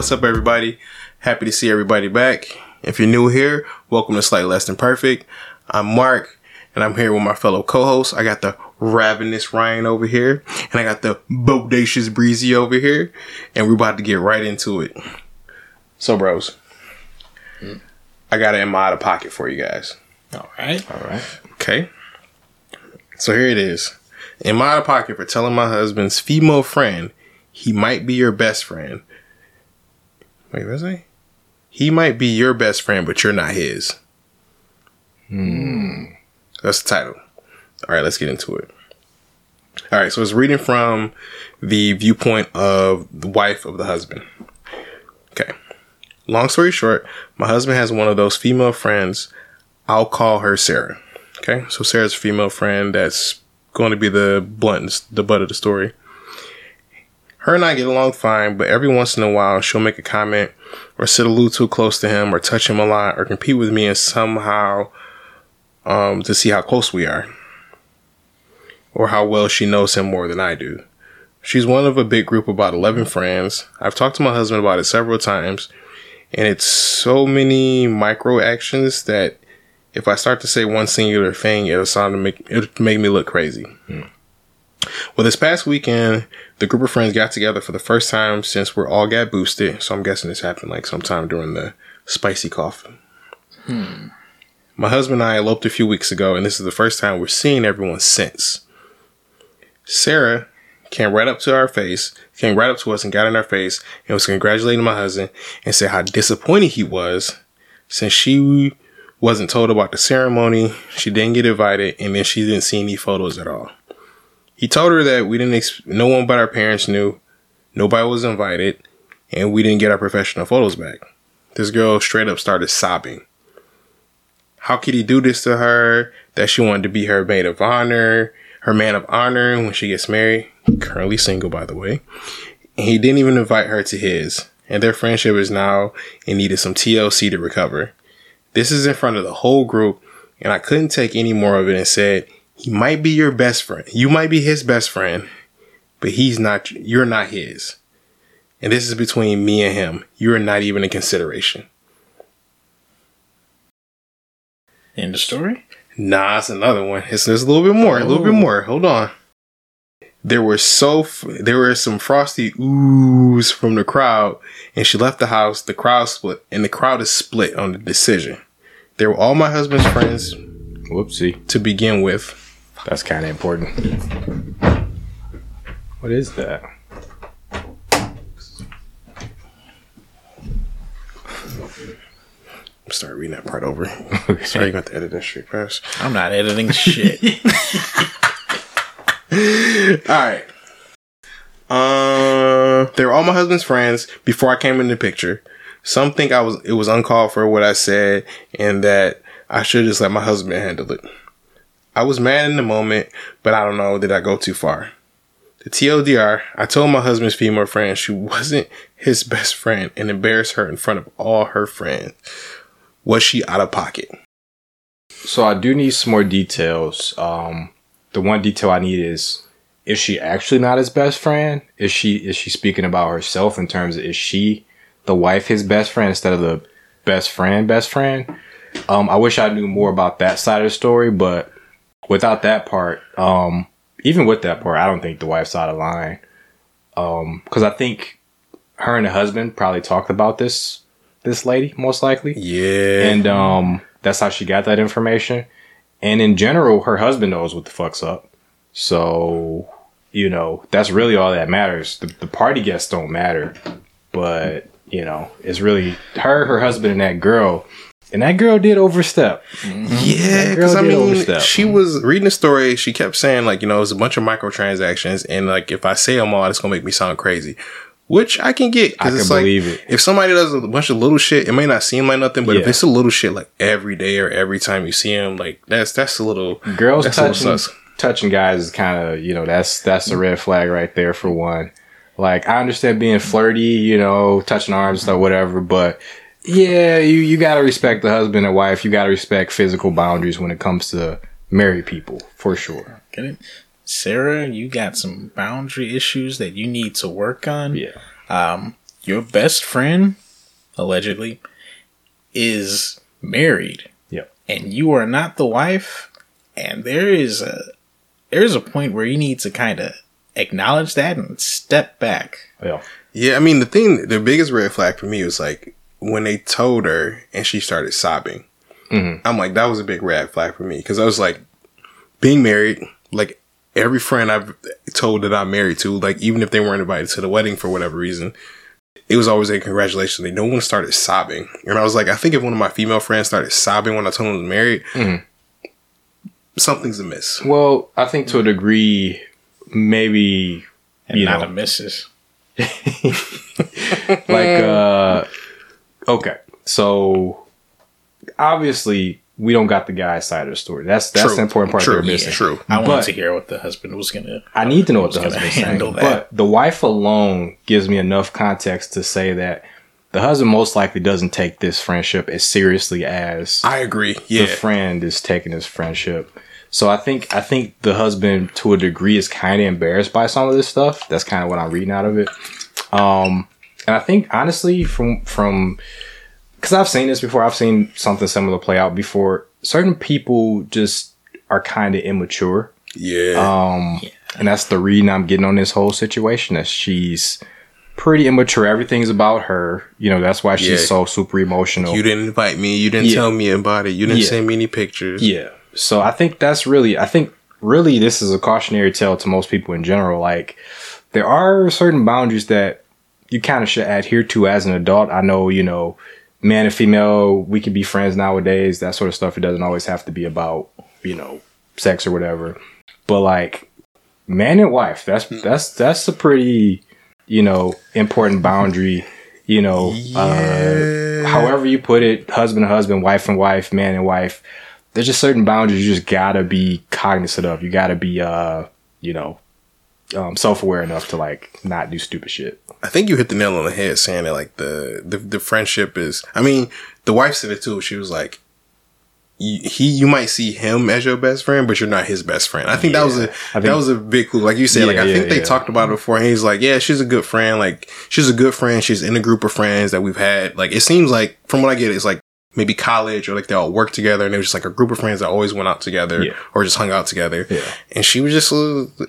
Like, what's up, everybody? Happy to see everybody back. If you're new here, welcome to Slightly Less Than Perfect. I'm Mark, and I'm here with my fellow co-hosts. I got the ravenous Ryan over here, and I got the bodacious Breezy over here, and we're about to get right into it. So, bros, I got it in my out of pocket for you guys. All right. All right. Okay. So here it is. In my out of pocket for telling my husband's female friend he might be your best friend. Wait, what is he? He might be your best friend, but you're not his. Hmm. That's the title. All right, let's get into it. All right, so it's reading from the viewpoint of the wife of the husband. Okay. Long story short, my husband has one of those female friends. I'll call her Sarah. Okay, so Sarah's a female friend that's going to be the blunt, the butt of the story. Her and I get along fine, but every once in a while she'll make a comment or sit a little too close to him or touch him a lot or compete with me and somehow um, to see how close we are or how well she knows him more than I do. She's one of a big group of about 11 friends. I've talked to my husband about it several times and it's so many micro actions that if I start to say one singular thing, it'll sound to make it'll make me look crazy. Hmm. Well, this past weekend, the group of friends got together for the first time since we're all got boosted. So I'm guessing this happened like sometime during the spicy cough. Hmm. My husband and I eloped a few weeks ago, and this is the first time we're seeing everyone since. Sarah came right up to our face, came right up to us and got in our face and was congratulating my husband and said how disappointed he was since she wasn't told about the ceremony, she didn't get invited, and then she didn't see any photos at all. He told her that we didn't, no one but our parents knew, nobody was invited, and we didn't get our professional photos back. This girl straight up started sobbing. How could he do this to her? That she wanted to be her maid of honor, her man of honor when she gets married. Currently single, by the way. And he didn't even invite her to his. And their friendship is now in need of some TLC to recover. This is in front of the whole group, and I couldn't take any more of it and said, he might be your best friend. You might be his best friend, but he's not, you're not his. And this is between me and him. You're not even a consideration. End of story? Nah, it's another one. It's, there's a little bit more, a little bit oh. more. Hold on. There were so, there were some frosty oohs from the crowd and she left the house. The crowd split and the crowd is split on the decision. They were all my husband's friends. Whoopsie. To begin with. That's kind of important. What is that? I'm start reading that part over. Sorry, you got to edit that. I'm not editing shit. all right. Uh, they were all my husband's friends before I came in the picture. Some think I was it was uncalled for what I said, and that I should just let my husband handle it. I was mad in the moment, but I don't know, did I go too far? The TLDR, I told my husband's female friend she wasn't his best friend and embarrassed her in front of all her friends. Was she out of pocket? So I do need some more details. Um, the one detail I need is is she actually not his best friend? Is she is she speaking about herself in terms of is she the wife his best friend instead of the best friend best friend? Um, I wish I knew more about that side of the story, but without that part, um, even with that part, I don't think the wife's out of line. Um, cause I think her and the husband probably talked about this, this lady most likely. Yeah. And, um, that's how she got that information. And in general, her husband knows what the fuck's up. So, you know, that's really all that matters. The, the party guests don't matter, but, you know, it's really her, her husband, and that girl and that girl did overstep. Mm-hmm. Yeah, because I mean, overstep. she was reading the story. She kept saying like, you know, it's a bunch of microtransactions, and like if I say them all, it's gonna make me sound crazy. Which I can get because it's like it. if somebody does a bunch of little shit, it may not seem like nothing, but yeah. if it's a little shit like every day or every time you see them, like that's that's a little girls touching touching guys is kind of you know that's that's a red flag right there for one. Like I understand being flirty, you know, touching arms or whatever, but yeah, you, you gotta respect the husband and wife. You gotta respect physical boundaries when it comes to married people, for sure. Get it? Sarah, you got some boundary issues that you need to work on. Yeah. Um, your best friend, allegedly, is married. Yep. And you are not the wife, and there is a there's a point where you need to kind of acknowledge that and step back. Yeah. Yeah, I mean the thing, the biggest red flag for me was like when they told her and she started sobbing. Mhm. I'm like, that was a big red flag for me because I was like, being married, like every friend I've told that I'm married to, like even if they weren't invited to the wedding for whatever reason, it was always a congratulations. Like no one started sobbing, and I was like, I think if one of my female friends started sobbing when I told them I was married, Mhm. something's amiss. Well, I think to a degree, maybe And You not know. a missus. like uh okay so obviously we don't got the guy's side of the story that's that's True. the important part True. they're missing True. I wanted to hear what the husband was gonna. i need to know what the was saying handle that. but the wife alone gives me enough context to say that the husband most likely doesn't take this friendship as seriously as I agree. the Yeah, friend is taking his friendship so i think i think the husband to a degree is kind of embarrassed by some of this stuff that's kind of what i'm reading out of it um and i think honestly from from because i've seen this before i've seen something similar play out before certain people just are kind of immature yeah. um and that's the reading i'm getting on this whole situation that she's pretty immature everything's about her you know that's why she's Yeah. so super emotional you didn't invite me. You didn't Yeah. tell me about it. You didn't Yeah. send me any pictures. Yeah. So I think that's really, I think really this is a cautionary tale to most people in general. Like, there are certain boundaries that you kind of should adhere to as an adult. I know, you know, man and female, we can be friends nowadays, that sort of stuff. It doesn't always have to be about, you know, sex or whatever. But like, man and wife, that's, that's, that's a pretty, you know, important boundary, you know, uh, however you put it, husband and husband, wife and wife, man and wife, there's just certain boundaries you just gotta be cognizant of. You gotta be, uh, you know, um, self aware enough to like not do stupid shit. I think you hit the nail on the head saying that like the, the the friendship is. I mean, the wife said it too. She was like, you, "He, you might see him as your best friend, but you're not his best friend." I think that was a think- that was a big clue. Like you said, like I yeah, think they yeah. talked about it before. And he's like, "Yeah, she's a good friend. Like she's a good friend. She's in a group of friends that we've had. Like it seems like from what I get, it's like." Maybe college or like they all work together and it was just like a group of friends that always went out together Yeah. or just hung out together. Yeah. And she was just,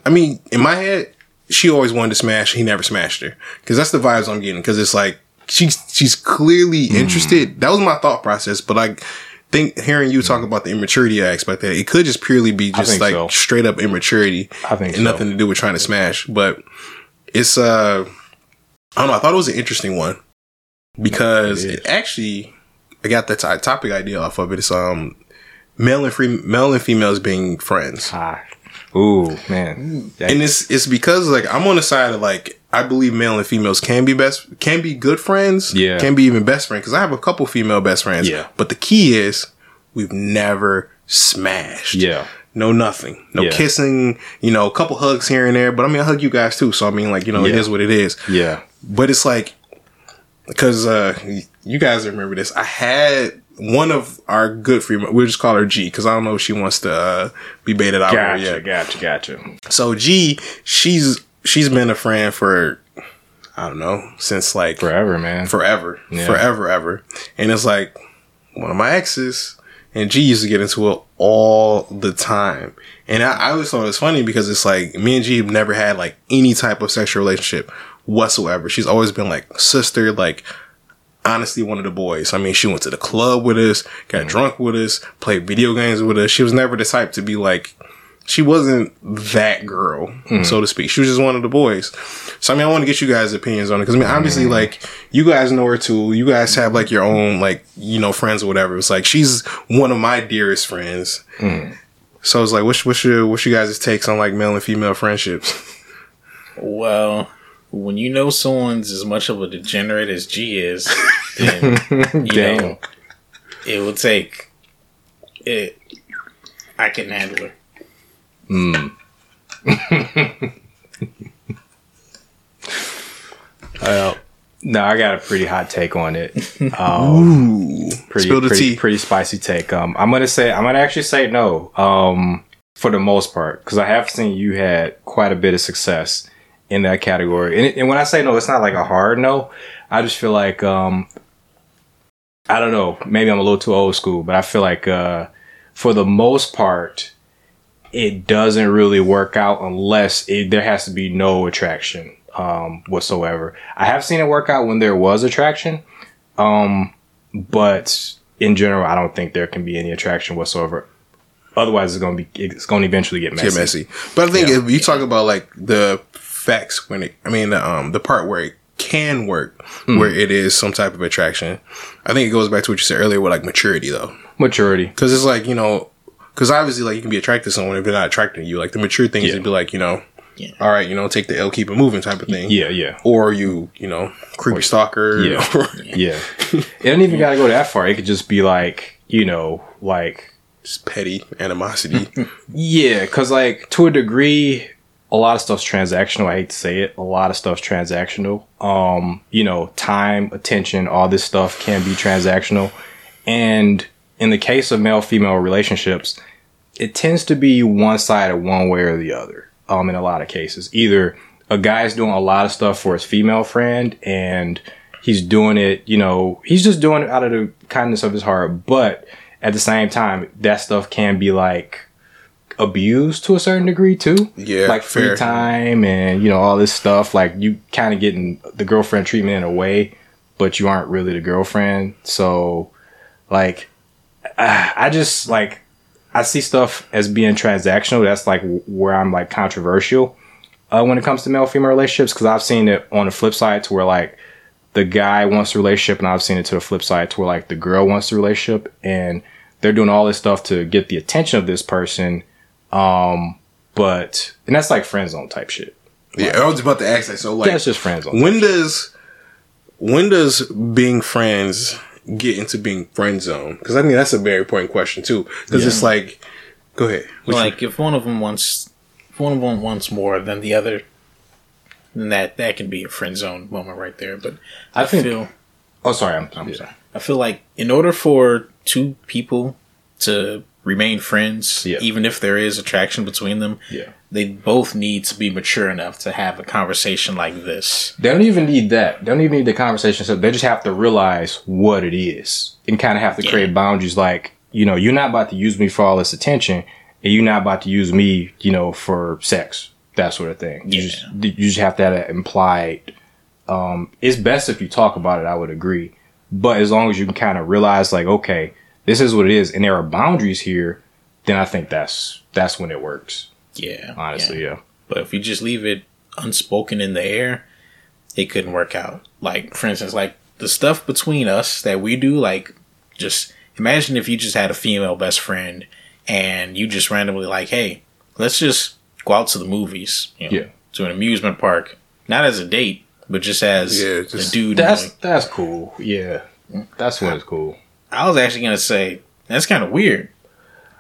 I mean, in my head, she always wanted to smash. He never smashed her because that's the vibes I'm getting. Because it's like she's she's clearly Hmm. interested. That was my thought process. But I think hearing you talk about the immaturity aspect, that it could just purely be just like so. straight up immaturity. I think and so. nothing to do with trying to smash. But it's uh, I don't know. I thought it was an interesting one because It it actually I got the t- topic idea off of it. It's um. Male and free, male and females being friends. Ah, ooh, man. That- and it's it's because like I'm on the side of like I believe male and females can be best can be good friends. Yeah. Can be even best friends because I have a couple female best friends. Yeah. But the key is we've never smashed. yeah, No nothing. No Yeah. kissing. You know, a couple hugs here and there. But I mean, I hug you guys too. So I mean, like you know, it Yeah. is what it is. yeah. But it's like because uh you guys remember this. I had one of our good female. We'll just call her G because I don't know if she wants to uh, be baited out Gotcha, yet. gotcha, gotcha. So G, she's she's been a friend for I don't know since like Forever, man. forever, Yeah. forever, ever. And it's like one of my exes, and G used to get into it all the time. And I, I always thought it was funny because it's like me and G have never had like any type of sexual relationship whatsoever. She's always been like sister, like honestly one of the boys. I mean, she went to the club with us, got mm-hmm. drunk with us, played video games with us. She was never the type to be like, she wasn't that girl, mm-hmm. so to speak. She was just one of the boys. So I mean, I want to get you guys' opinions on it because I mean, mm-hmm. obviously, like you guys know her too. You guys have like your own like you know friends or whatever. It's like she's one of my dearest friends. So it's like, what's what's your what's you guys' takes on like male and female friendships? Well, when you know someone's as much of a degenerate as G is, then you Damn. know it will take it. I can handle her. Well, no, I got a pretty hot take on it. Um, Ooh, pretty, spill the pretty, tea. pretty spicy take. Um, I'm gonna say, I'm gonna actually say no. Um, for the most part, because I have seen you had quite a bit of success in that category. And, and when I say no, it's not like a hard no. I just feel like um, I don't know. Maybe I'm a little too old school, but I feel like uh, for the most part, it doesn't really work out unless it, there has to be no attraction um, whatsoever. I have seen it work out when there was attraction, um, but in general, I don't think there can be any attraction whatsoever. Otherwise, it's going to be it's going to eventually get messy. Get messy. But I think Yeah. if you talk about like the facts when it, I mean, the, um, the part where it can work, Hmm. where it is some type of attraction, I think it goes back to what you said earlier with like maturity though. Maturity. Cause it's like, you know, cause obviously like you can be attracted to someone if they're not attracted to you. Like the mature thing is Yeah. to be like, you know, Yeah. all right, you know, take the L, keep it moving type of thing. Yeah, yeah. Or you, you know, creepy stalker. Yeah. or Yeah. it don't even got to go that far. It could just be like, you know, like, just petty animosity. yeah, because like to a degree, a lot of stuff's transactional. I hate to say it. A lot of stuff's transactional. Um, you know, time, attention, all this stuff can be transactional. And in the case of male female relationships, it tends to be one sided one way or the other. Um, in a lot of cases, either a guy's doing a lot of stuff for his female friend and he's doing it, you know, he's just doing it out of the kindness of his heart. But at the same time, that stuff can be like abused to a certain degree too. Yeah, Like free fair. time and, you know, all this stuff. Like you kind of getting the girlfriend treatment in a way, but you aren't really the girlfriend. So, like, I just like, I see stuff as being transactional. That's like where I'm like controversial uh, when it comes to male female relationships because I've seen it on the flip side to where like the guy wants a relationship and I've seen it to the flip side to where like the girl wants a relationship and they're doing all this stuff to get the attention of this person. Um, but and that's like friend zone type shit. yeah, I was about to ask that. So like, that's just friend zone. when does when does being friends get into being friend zone? Because I think that's a very important question too. Because it's like, go ahead. What you- like if one of them wants, if one of them wants more than the other, then that that can be a friend zone moment right there. But I, think- feel, oh, sorry, I'm, I'm I'm sorry. sorry. I feel like in order for two people to remain friends, Yeah. even if there is attraction between them, Yeah. they both need to be mature enough to have a conversation like this. They don't even need that. They don't even need the conversation. So they just have to realize what it is and kind of have to Yeah. create boundaries. Like, you know, you're not about to use me for all this attention and you're not about to use me, you know, for sex, that sort of thing. You, Yeah. just, you just have to have that implied. Um, it's best if you talk about it. I would agree. But as long as you can kind of realize like, okay, this is what it is. And there are boundaries here. Then I think that's, that's when it works. Yeah, Honestly. yeah. yeah. But if you just leave it unspoken in the air, it couldn't work out. Like, for instance, like the stuff between us that we do, like, just imagine if you just had a female best friend and you just randomly, like, hey, let's just go out to the movies, you know, Yeah. to an amusement park, not as a date, but just as Yeah, a just- dude. That's, like, that's cool. Yeah. Mm. That's when it's cool. I was actually going to say, that's kind of weird.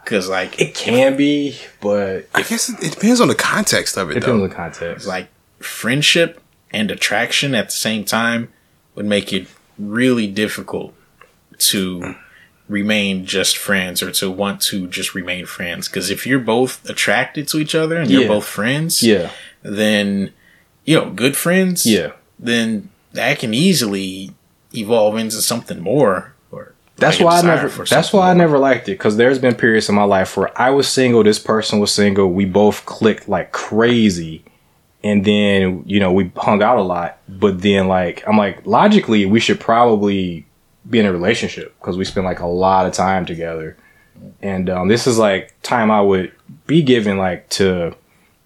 Because, like, It can be, but I guess it, it depends on the context of it, it depends though. on the context. like friendship and attraction at the same time would make it really difficult to remain just friends or to want to just remain friends because if you're both attracted to each other and you're Yeah. both friends yeah, then you know good friends yeah. then that can easily evolve into something more or That's why I never. That's why I never liked it because there's been periods in my life where I was single, this person was single, we both clicked like crazy, and then you know we hung out a lot. But then like I'm like logically we should probably be in a relationship because we spend like a lot of time together, and um, this is like time I would be given like to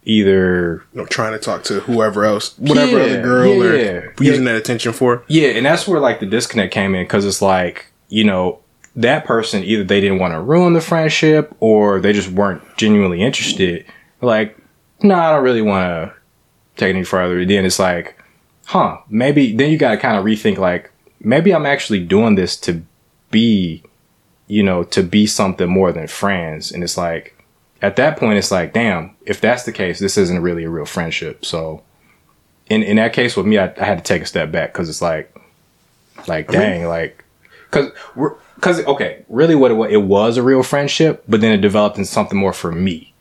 either You know, trying to talk to whoever else, whatever Yeah, other girl yeah, or yeah. using that attention for. Yeah, and that's where like the disconnect came in because it's like you know that person either they didn't want to ruin the friendship or they just weren't genuinely interested. Like, no, I don't really want to take any further. And Then it's like, huh? Maybe then you got to kind of rethink. Like, maybe I'm actually doing this to be, you know, to be something more than friends. And it's like, at that point, it's like, damn, if that's the case, this isn't really a real friendship. So in in that case with me, I, I had to take a step back because it's like, like dang, like, because we're because okay, really what it was, it was a real friendship, but then it developed into something more for me.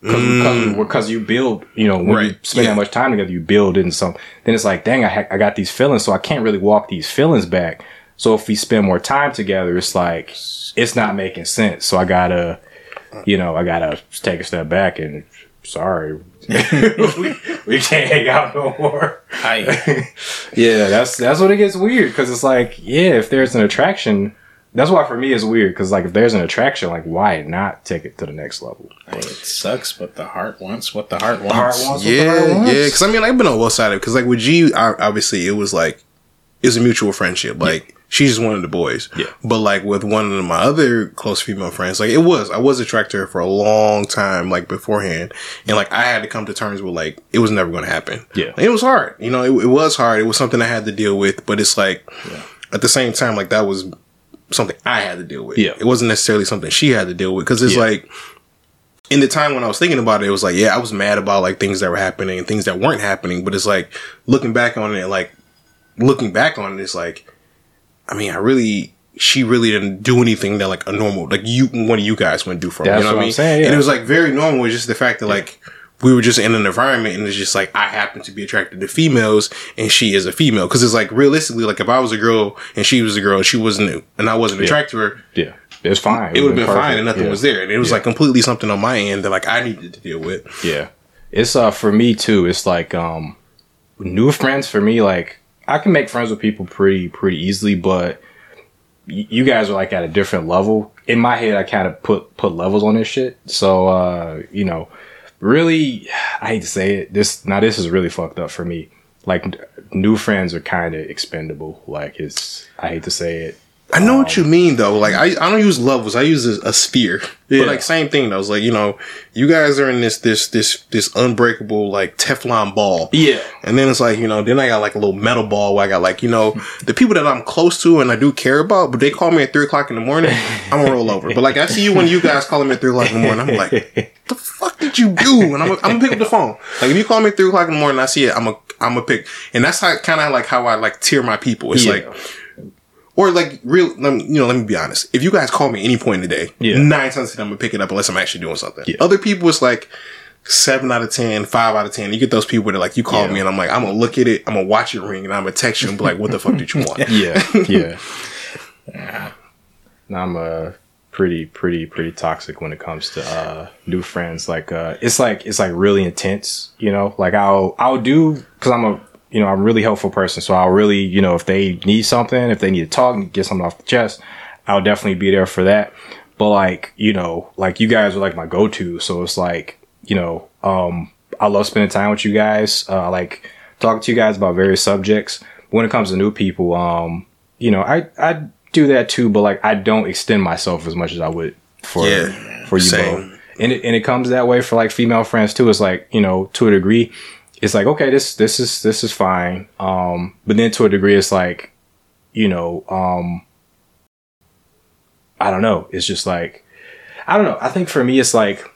because because mm. you build, you know, when you spend yeah. that much time together, you build in some. Then it's like, dang, I ha- I got these feelings, so I can't really walk these feelings back. So if we spend more time together, it's like it's not making sense. So I gotta, you know, I gotta take a step back and sorry, we, we can't hang out no more. I Yeah, that's that's what it gets weird because it's like, yeah, if there's an attraction, that's why for me it's weird because like if there's an attraction, like why not take it to the next level? it sucks, but the heart wants what the heart wants. heart wants- what the Yeah, heart wants. yeah. Because I mean, I've been on both sides of it. because, like, with G, I, obviously, it was like it's a mutual friendship. Like, she's just one of the boys. Yeah. But like with one of my other close female friends, like it was, I was attracted to her for a long time, like beforehand, and like I had to come to terms with like it was never going to happen. Yeah. And it was hard. You know, it, it was hard. It was something I had to deal with. But it's like at the same time, like that was something I had to deal with. Yeah. It wasn't necessarily something she had to deal with because it's Yeah. like in the time when I was thinking about it, it was like, yeah, I was mad about like things that were happening and things that weren't happening. But it's like looking back on it, like looking back on it, it's like, I mean, I really, she really didn't do anything that like a normal, like you, one of you guys wouldn't do for me. That's You know what what I I'm mean? saying, yeah. And it was like very normal. It's just the fact that like we were just in an environment and it's just like I happen to be attracted to females and she is a female. Cause it's like realistically, like if I was a girl and she was a girl and she wasn't, and I wasn't attracted to her, Yeah, it's fine. it would have been perfect. fine and nothing Yeah. was there. And it was like completely something on my end that like I needed to deal with. Yeah. It's uh for me too, it's like um new friends for me, like I can make friends with people pretty pretty easily, but you guys are like at a different level. In my head I kind of put put levels on this shit. So uh, you know, really I hate to say it, this now this is really fucked up for me. Like new friends are kind of expendable. Like it's I hate to say it. I know what Um, you mean though. Like I, I don't use levels. I use a, a sphere. Yeah. But like same thing though. It's like you know, you guys are in this this this this unbreakable like Teflon ball. Yeah. And then it's like you know, then I got like a little metal ball where I got like you know the people that I'm close to and I do care about, but they call me at three o'clock in the morning. I'm gonna roll over. But like I see you when you guys call me at three o'clock in the morning. I'm like, the fuck did you do? And I'm, I'm gonna pick up the phone. Like if you call me at three o'clock in the morning, I see it. I'm a I'm a pick. And that's how kind of like how I like tier my people. It's Yeah. like. Or like real, let me- you know. Let me be honest. If you guys call me any point in the day, Yeah. nine times out of ten, I'm gonna pick it up unless I'm actually doing something. Yeah. Other people, it's like seven out of ten, five out of ten. You get those people that like you call Yeah. me and I'm like, I'm gonna look at it, I'm gonna watch it ring, and I'm gonna text you and be like, what the fuck did you want? yeah, yeah. I'm uh pretty pretty pretty toxic when it comes to uh new friends. Like uh it's like it's like really intense, you know? Like I'll I'll do cuz I'm a you know, I'm a really helpful person, so I'll really, you know, if they need something, if they need to talk, and get something off the chest, I'll definitely be there for that. But like, you know, like you guys are like my go-to, so it's like, you know, um I love spending time with you guys. Uh I like talking to you guys about various subjects. When it comes to new people, um you know, I I do that too, but like I don't extend myself as much as I would for Yeah, for you same. both. And it and it comes that way for like female friends too. It's like, you know, to a degree, it's like, okay, this this is this is fine. Um, but then to a degree it's like, you know, um I don't know. It's just like I don't know. I think for me it's like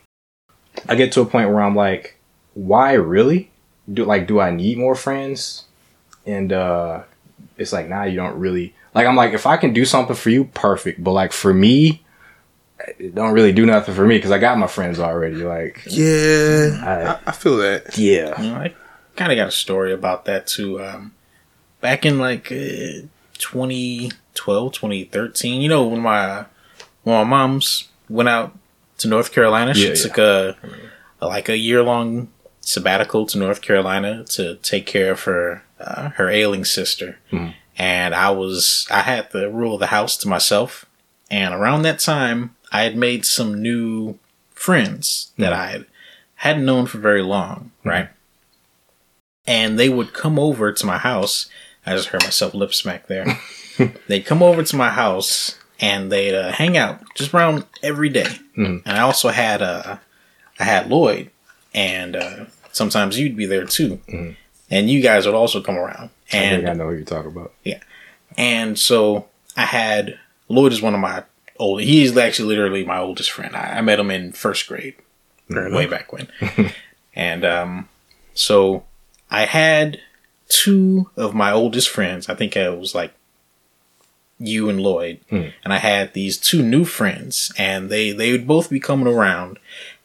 I get to a point where I'm like, why really? Do like do I need more friends? And uh it's like nah you don't really like I'm like if I can do something for you, perfect. But like for me, it don't really do nothing for me because I got my friends already. Like Yeah, I- I, I feel that. yeah, You know, I kind of got a story about that too. Um, back in like uh, 2012, 2013, you know, when my when my mom's went out to North Carolina, she Yeah, yeah. took a, a like a year long sabbatical to North Carolina to take care of her uh, her ailing sister. Mhm. And I was I had the rule of the house to myself. And around that time, I had made some new friends that I had hadn't known for very long, right? And they would come over to my house. I just heard myself lip smack there. they'd come over to my house and they'd uh, hang out just around every day. Mhm. And I also had uh, I had Lloyd, and uh, sometimes you'd be there too. Mhm. And you guys would also come around. I And think I know who you're talking about. Yeah, and so I had Lloyd is one of my old. He's actually literally my oldest friend. I, I met him in first grade, way back when. and um, so I had two of my oldest friends. I think it was like you and Lloyd, Hmm. and I had these two new friends, and they they would both be coming around.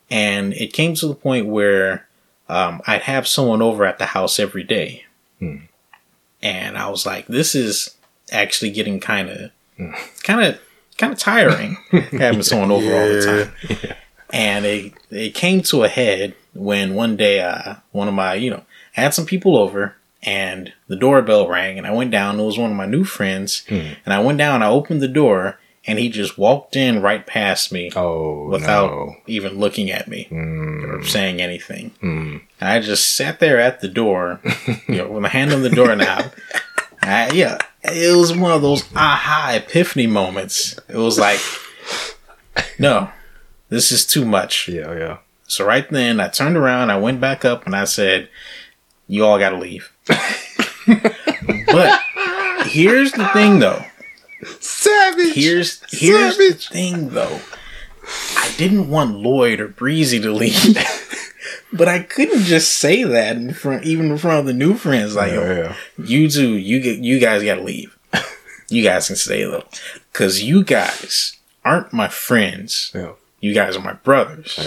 and it came to the point where um, I'd have someone over at the house every day, and I was like, "This is actually getting kind of, kind of, kind of tiring having someone over all the time." And it it came to a head when one day, uh, one of my, you know, I had some people over and the doorbell rang and I went down. It was one of my new friends. And I went down, I opened the door and he just walked in right past me Oh, without no. even looking at me Mm, or saying anything. mm. And I just sat there at the door, you know, with my hand on the doorknob. I, yeah, it was one of those aha epiphany moments. It was like, no, this is too much. Yeah, yeah. So right then, I turned around, I went back up, and I said, "You all got to leave." but here's the thing, though. Savage. Here's here's Savage. the thing, though. I didn't want Lloyd or Breezy to leave, but I couldn't just say that in front, even in front of the new friends. Like, Yeah, yeah. you two, you get, you guys got to leave. You guys can stay though, because you guys aren't my friends. Yeah. You guys are my brothers.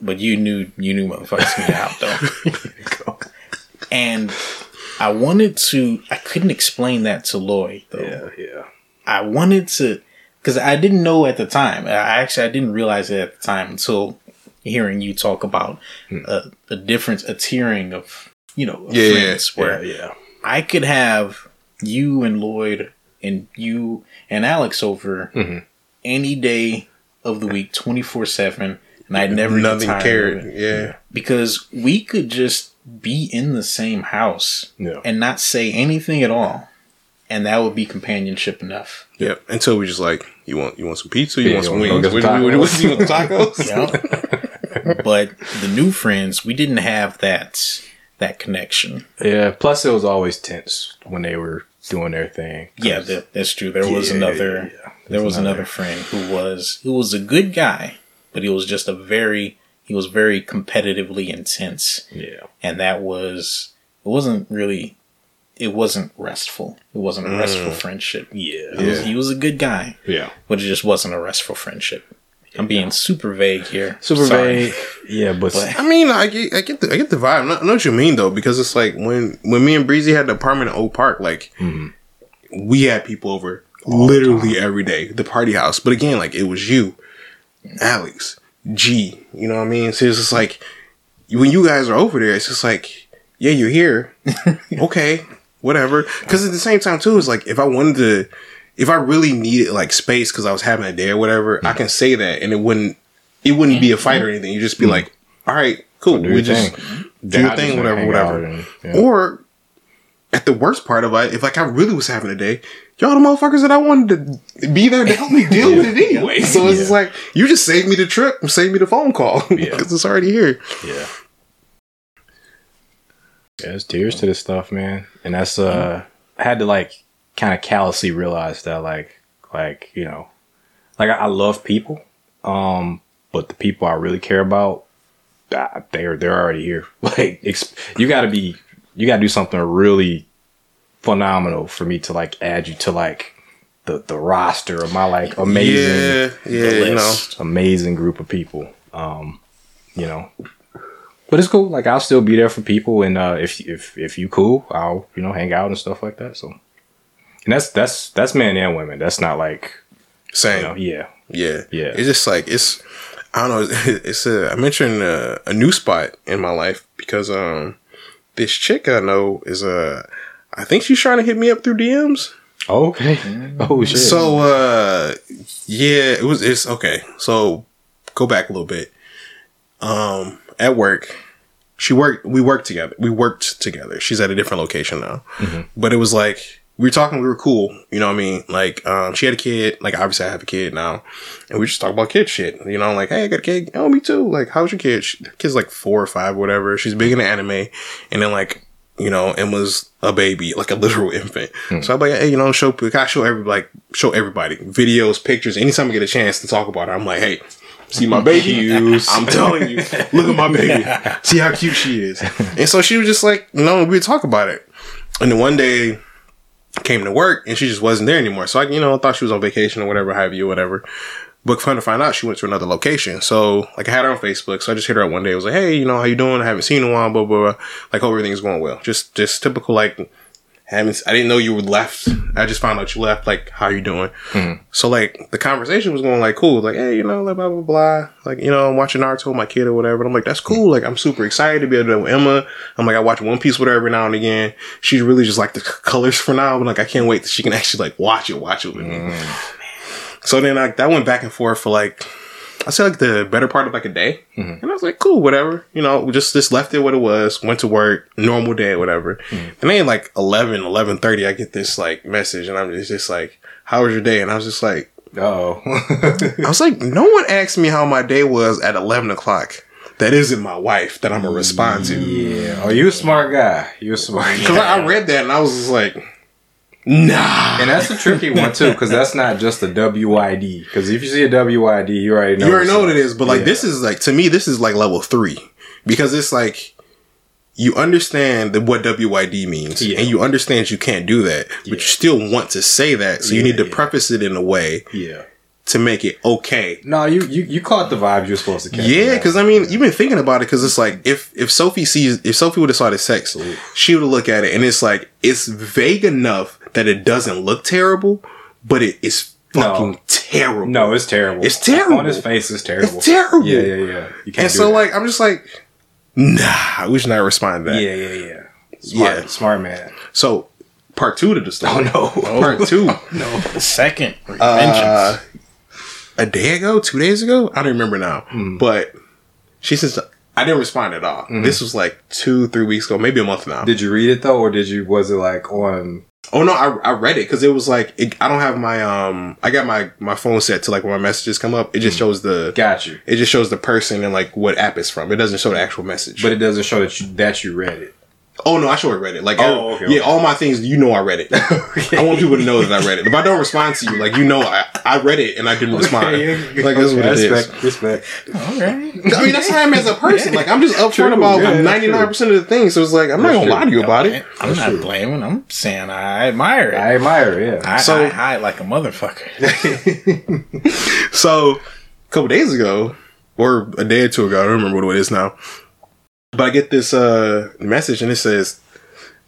But you knew you knew motherfuckers need out though. and I wanted to I couldn't explain that to Lloyd though. Yeah, yeah. I wanted to because I didn't know at the time. I actually I didn't realize it at the time until hearing you talk about a, a difference, a tiering of you know of Yeah, yeah, where Yeah, yeah. I could have you and Lloyd and you and Alex over Mhm. any day of the week, twenty four seven, and I'd never get Nothing tired of cared. it. Yeah. because we could just be in the same house Yeah. and not say anything at all, and that would be companionship enough. Yep. Until we just like, you want you want some pizza? You Yeah, want some wings? get What, some what, what, tacos? you want tacos? Yeah. but the new friends, we didn't have that that connection. Yeah. Plus, it was always tense when they were doing their thing. Yeah, that, that's true. There was another. yeah. There was another friend who was who was a good guy, but he was just a very he was very competitively intense, Yeah. and that was it wasn't really it wasn't restful. It wasn't a restful mm. friendship. Yeah. Was, Yeah. he was a good guy, Yeah. but it just wasn't a restful friendship. I'm being super vague here. Super Sorry. vague. Yeah, but, But- I mean, I get, I get the, I get the vibe. I know, what you mean though, because it's like when, when me and Breezy had the apartment in Oak Park, like mm-hmm. we had people over literally every day, the party house. But again, like it was you, Alex, G. You know what I mean? So it's just like when you guys are over there, it's just like, yeah, you're here, okay, whatever. Because at the same time too, it's like if I wanted to, if I really needed like space because I was having a day or whatever, I mm. can say that, and it wouldn't, it wouldn't be a fight or mm-hmm. anything. You just be mm. like, all right, cool, do we your just thing. do your thing, whatever, whatever. and- yeah. Or at the worst part of it, if like I really was having a day, y'all the motherfuckers that I wanted to be there to help me deal with it anyway. So it's just like you just saved me the trip, save me the phone call Yeah. because it's already here. Yeah. Yeah, it's tears to this stuff, man. And that's uh mm-hmm. I had to like kind of callously realize that like like, you know, like I, I love people. Um, but the people I really care about, they're they're already here. Like you gotta be you gotta do something really phenomenal for me to like add you to like the the roster of my like amazing Yeah, yeah, The you know. amazing group of people. Um, you know, but it's cool. Like I'll still be there for people, and uh, if if if you cool, I'll you know hang out and stuff like that. So, and that's that's that's men and women. That's not like Same. you know, yeah, Yeah, Yeah. It's just like it's. I don't know. It's a. I mentioned uh, a new spot in my life because um, this chick I know is a. I think she's trying to hit me up through DMs. oh, okay, oh shit. So uh, yeah, it was. It's okay. So go back a little bit. Um, at work, she worked. We worked together. We worked together. She's at a different location now, but it was like we were talking. We were cool. You know what I mean? Like, um, she had a kid. Like, obviously, I have a kid now, and we just talk about kid shit. You know, like, hey, I got a kid. Oh, me too. Like, how's your kid? She, kid's like four or five, whatever. She's big into anime, and then like. You know, Emma's a baby, like a literal infant. So I'm like, hey, you know, show, I show every like, show everybody videos, pictures. Anytime I get a chance to talk about her, I'm like, hey, see my baby. I'm telling you, look at my baby. See how cute she is. And so she was just like, you know, we would talk about it. And then one day came to work and she just wasn't there anymore. So I, you know, thought she was on vacation or whatever, have you, whatever. But fun to find out, she went to another location. So like I had her on Facebook, so I just hit her up one day. I was like, "Hey, you know, how you doing? I haven't seen you in a while. Blah blah blah. Like, hope everything's going well. Just just typical like." Haven't, I didn't know you were left. I just found out you left. Like, how you doing? Mm-hmm. So like the conversation was going like cool. Like, hey, you know, like, blah blah blah. Like, you know, I'm watching Naruto with my kid or whatever. And I'm like, that's cool. Like, I'm super excited to be able to with Emma. I'm like, I watch One Piece with her every now and again. She's really just like the c- colors for now. But like, I can't wait that she can actually like watch it, watch it with me. Mm. So then like that went back and forth for like I say like the better part of like a day, mm-hmm. and I was like, cool, whatever. You know, just just left it what it was. Went to work, normal day, whatever. Mm-hmm. And then like 11, 11.30, I get this like message, and I'm just, just like, "How was your day?" And I was just like, Oh. I was like, no one asked me how my day was at eleven o'clock. That isn't my wife that I'm gonna respond to. yeah. Oh, you a smart guy. You a smart guy. Because I read that and I was just like, nah. And that's a tricky one too, because that's not just a WYD. Because if you see a WYD, you already know. you already know what it is, but like Yeah. this is like to me, this is like level three because it's like you understand that what WYD means, Yeah. and you understand you can't do that, but you still want to say that, so you need to yeah. preface it in a way Yeah. to make it okay. No, you you you caught the vibe you're supposed to catch. Yeah, because I mean, you've been thinking about it because it's like if if Sophie sees if Sophie would have saw the sex, she would look at it and it's like it's vague enough that it doesn't look terrible, but it is No. fucking terrible. no, it's terrible. It's terrible. On his face, is terrible. It's terrible. Yeah, yeah, yeah. You can't and so that. like I'm just like, nah, we should not respond to that. yeah, yeah, yeah. Smart, Yeah. smart man. So part two to the story. Oh, no. part two. No. The second Uh, a day ago, two days ago, I don't remember now. Hmm. But she says I didn't respond at all. This was like two, three weeks ago, maybe a month now. Did you read it though, or did you? Was it like on? Oh no, I, I read it because it was like it, I don't have my um I got my my phone set to like when my messages come up. It just shows the Got you. it just shows the person and like what app it's from. It doesn't show the actual message. But it doesn't show that you that you read it. Oh no, I sure read it. Like Oh, okay, yeah, okay. all my things you know I read it. I want people to know that I read it. If I don't respond to you, like you know I, I read it and I didn't respond. Like that's what it is. respect, Respect. All right. I mean that's how I'm as a person. Like I'm just upfront True, about ninety nine percent of the things. So it's like I'm not gonna true. lie to you about it. I'm not blaming. I'm saying I admire it. I admire. it, Yeah. I, So- I hide like a motherfucker. So, a couple days ago, or a day or two ago, I don't remember what it is now. But I get this uh, message and it says,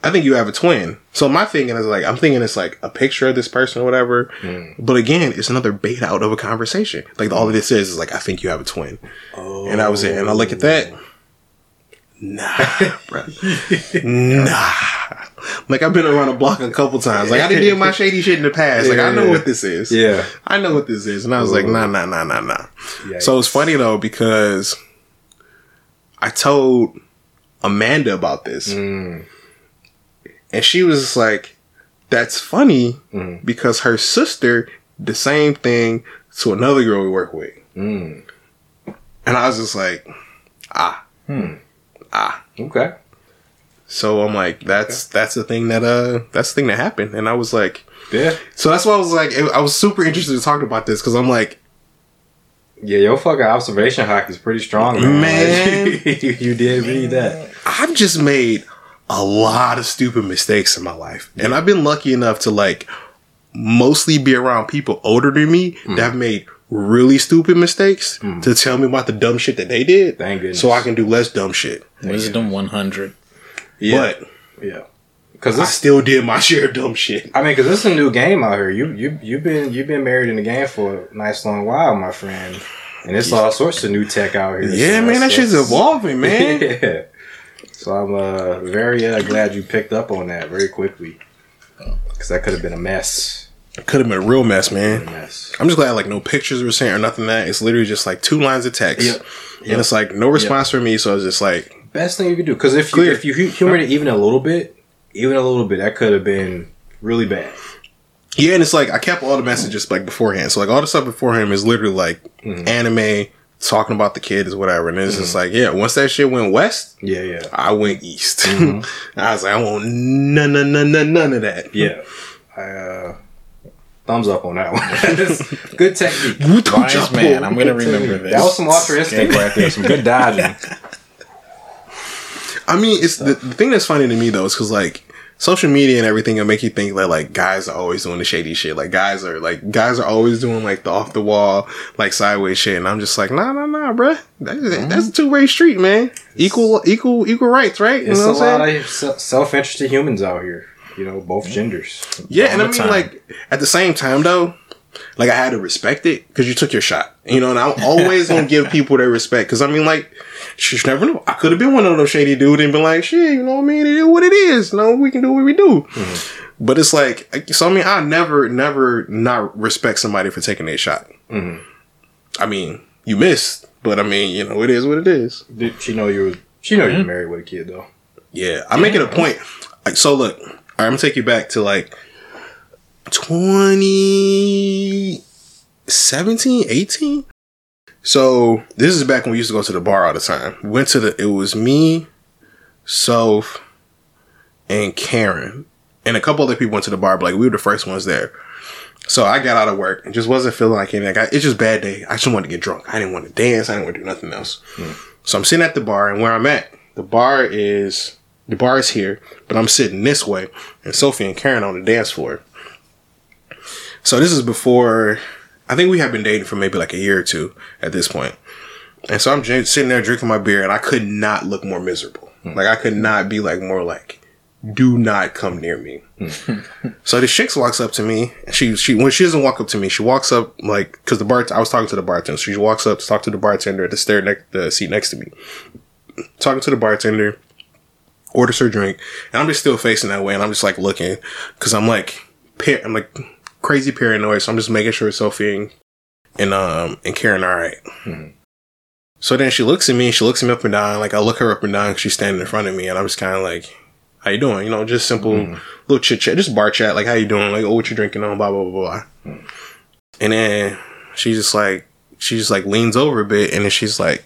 I think you have a twin. So my thinking is like, I'm thinking it's like a picture of this person or whatever. But again, it's another bait out of a conversation. Like all of this is is like, I think you have a twin. And I was it. And I look at that. Nah, bro. nah. Like I've been around the block a couple times. Like I done did my shady shit in the past. Like I know Yeah. what this is. yeah. I know what this is. And I was like, nah, nah, nah, nah, nah. Yikes. So it's funny though, because I told Amanda about this. Mm. And she was just like, that's funny Mm. because her sister, did the same thing to another girl we work with. Mm. And I was just like, ah, Hmm. ah. Okay. So I'm like, that's that's the thing that uh that's the thing that happened. And I was like, Yeah. so that's why I was like, I was super interested to talk about this because I'm like, Yeah, your fucking observation hack is pretty strong, man. Man. you, you did read that. I've just made a lot of stupid mistakes in my life. And I've been lucky enough to like mostly be around people older than me Mm. that have made really stupid mistakes to tell me about the dumb shit that they did. Thank goodness. So I can do less dumb shit. Wisdom 100. Yeah. But yeah. Because I still did my share of dumb shit. I mean, because this is a new game out here. You you you've been you've been married in the game for a nice long while, my friend. And it's all sorts of new tech out here. Yeah, so man, that shit's evolving, man. yeah. So I'm uh, very uh, glad you picked up on that very quickly. Because that could have been a mess. It could have been a real mess, man. mess. I'm just glad like no pictures were sent or nothing that. It's literally just like two lines of text. Yep. And it's like no response from me, so I was just like, Best thing you could do. Because if you, if you hu- humored it even a little bit, even a little bit, that could have been really bad. Yeah, and it's like I kept all the messages like beforehand. So like all the stuff beforehand is literally like Mm-hmm. anime, talking about the kids, whatever. And it's just like, yeah, once that shit went west, Yeah, yeah. I went east. I was like, I want none, none, none, none, none of that. Mm-hmm. Yeah. I uh thumbs up on that one. good technique. Good Wise man. I'm going to remember this. That was some ultra instinct right there. Some good dodging. I mean, it's the, the thing that's funny to me though is because like social media and everything will make you think that like guys are always doing the shady shit. Like guys are like guys are always doing like the off the wall, like sideways shit. And I'm just like, nah, nah, nah, bruh. That, Mm-hmm. That's a two way street, man. Equal, equal, equal rights, right? You It's know a what I'm saying? lot of self interested humans out here. You know, both genders. Yeah, and I mean, time. like at the same time though, like I had to respect it because you took your shot, you know. And I'm always gonna give people their respect because I mean, like, you just never know. I could have been one of those shady dude and been like, shit, you know what I mean? It is what it is. You know, we can do what we do. Mm-hmm. But it's like, so I mean, I never, never not respect somebody for taking their shot. Mm-hmm. I mean, you missed, but I mean, you know, it is what it is. Did she know you were? She know you're mm-hmm. married with a kid though. Yeah, I make it a point. Like, so look, all right, I'm gonna take you back to like 2017, 18. So this is back when we used to go to the bar all the time. We went to the. It was me, Soph, and Karen, and a couple other people went to the bar. But like we were the first ones there. So I got out of work and just wasn't feeling like anything. Like, it's just a bad day. I just wanted to get drunk. I didn't want to dance. I didn't want to do nothing else. Hmm. So I'm sitting at the bar, and where I'm at, the bar is the bar is here, but I'm sitting this way, and Sophie and Karen on the dance floor. So this is before. I think we have been dating for maybe like a year or two at this point. And so I'm j- sitting there drinking my beer, and I could not look more miserable. Hmm. Like I could not be like more like, do not come near me. Hmm. so the chick walks up to me. and She she when she doesn't walk up to me, she walks up like because the bar I was talking to the bartender. So she walks up to talk to the bartender at the stair next the seat next to me. Talking to the bartender, orders her drink, and I'm just still facing that way, and I'm just like looking because I'm like I'm like crazy paranoid. So I'm just making sure Sophie and, and um and Karen are alright. Mm-hmm. So then she looks at me, she looks me up and down. Like I look her up and down 'cause she's standing in front of me, and I'm just kind of like, "How you doing?" You know, just simple mm-hmm. little chit chat, just bar chat. Like, "How you doing?" Like, "Oh, what you drinking on?" Blah blah blah blah. Mm-hmm. And then she just like she just like leans over a bit, and then she's like,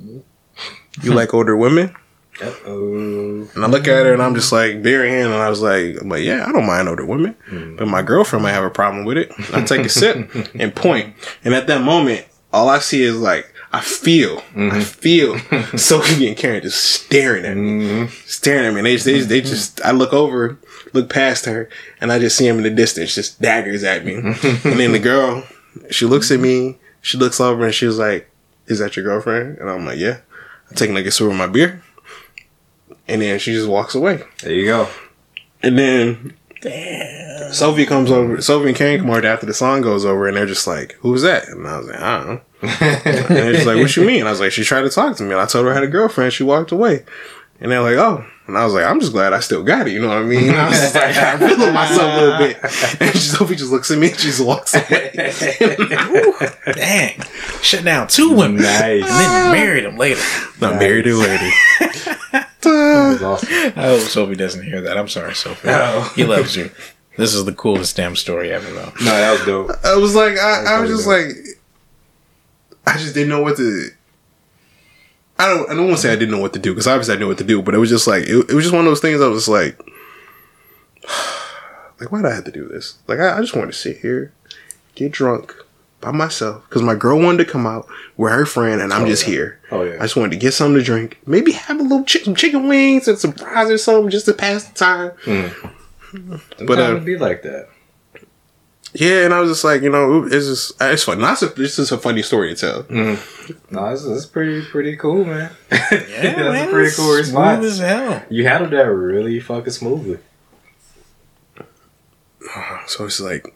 "You like older women?" Oh, And I look at her, and I'm just like beer in hand, and I was like, "I'm like, yeah, I don't mind older women, mm. but my girlfriend might have a problem with it." I take a sip and point, and at that moment, all I see is like. I feel, I mm-hmm. feel Sophie and Karen just staring at me, mm-hmm. staring at me. And they, they, they mm-hmm. just, I look over, look past her, and I just see him in the distance, just daggers at me. and then the girl, she looks at me, she looks over, and she was like, "Is that your girlfriend?" And I'm like, "Yeah." I'm taking like a sip of my beer, and then she just walks away. there you go. And then Damn. Sophie comes over. Sophie and Karen come over after the song goes over, and they're just like, "Who's that?" And I was like, "I don't know." and they're just like, "What you mean?" I was like, "She tried to talk to me, and I told her I had a girlfriend. She walked away." And they're like, "Oh." And I was like, "I'm just glad I still got it." You know what I mean? I was just like, I feeling myself a little bit. And Sophie just looks at me, and she just walks away. Dang. Shut down two women. Nice. And then married them later. Not married a lady. That's awesome. I hope Sophie doesn't hear that. I'm sorry, Sophie. No. He loves you. This is the coolest damn story ever, though. No, that was dope. I was like, I, I was totally just like, I just didn't know what to. I don't. I don't want to say I didn't know what to do because obviously I knew what to do, but it was just like it, it was just one of those things. I was like, like why did I have to do this? Like I, I just wanted to sit here, get drunk by myself because my girl wanted to come out with her friend, and I'm oh, just here. Oh yeah. I just wanted to get something to drink, maybe have a little chi- some chicken wings and some fries or something just to pass the time. Mm. But But, uh, it'd be like that. Yeah, and I was just like, you know, it's just uh, it's fun. That's a, this is a funny story to tell. Mm. No, this is pretty pretty cool, man. Yeah, That's a pretty cool response. Smooth as hell. You handled that really fucking smoothly. So it's like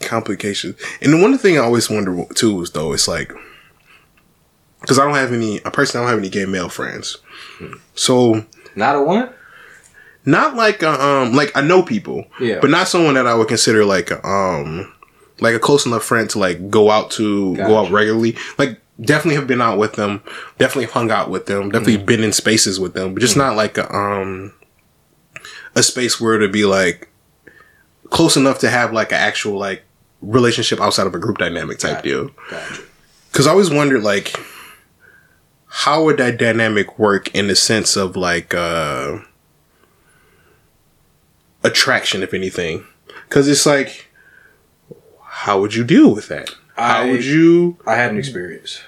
complications. And the one thing I always wonder too is though, it's like because I don't have any. I personally don't have any gay male friends. So Not a one. not like a, um like I know people, Yeah. but not someone that I would consider like a, um like a close enough friend to like go out to go out regularly. Like definitely have been out with them, definitely hung out with them, definitely been in spaces with them, but just not like a um a space where to be like close enough to have like an actual like relationship outside of a group dynamic type Gotcha. deal. Gotcha. Because I always wondered, like, how would that dynamic work in the sense of like uh attraction, if anything? Because it's like, how would you deal with that? How I- would you? I had an experience.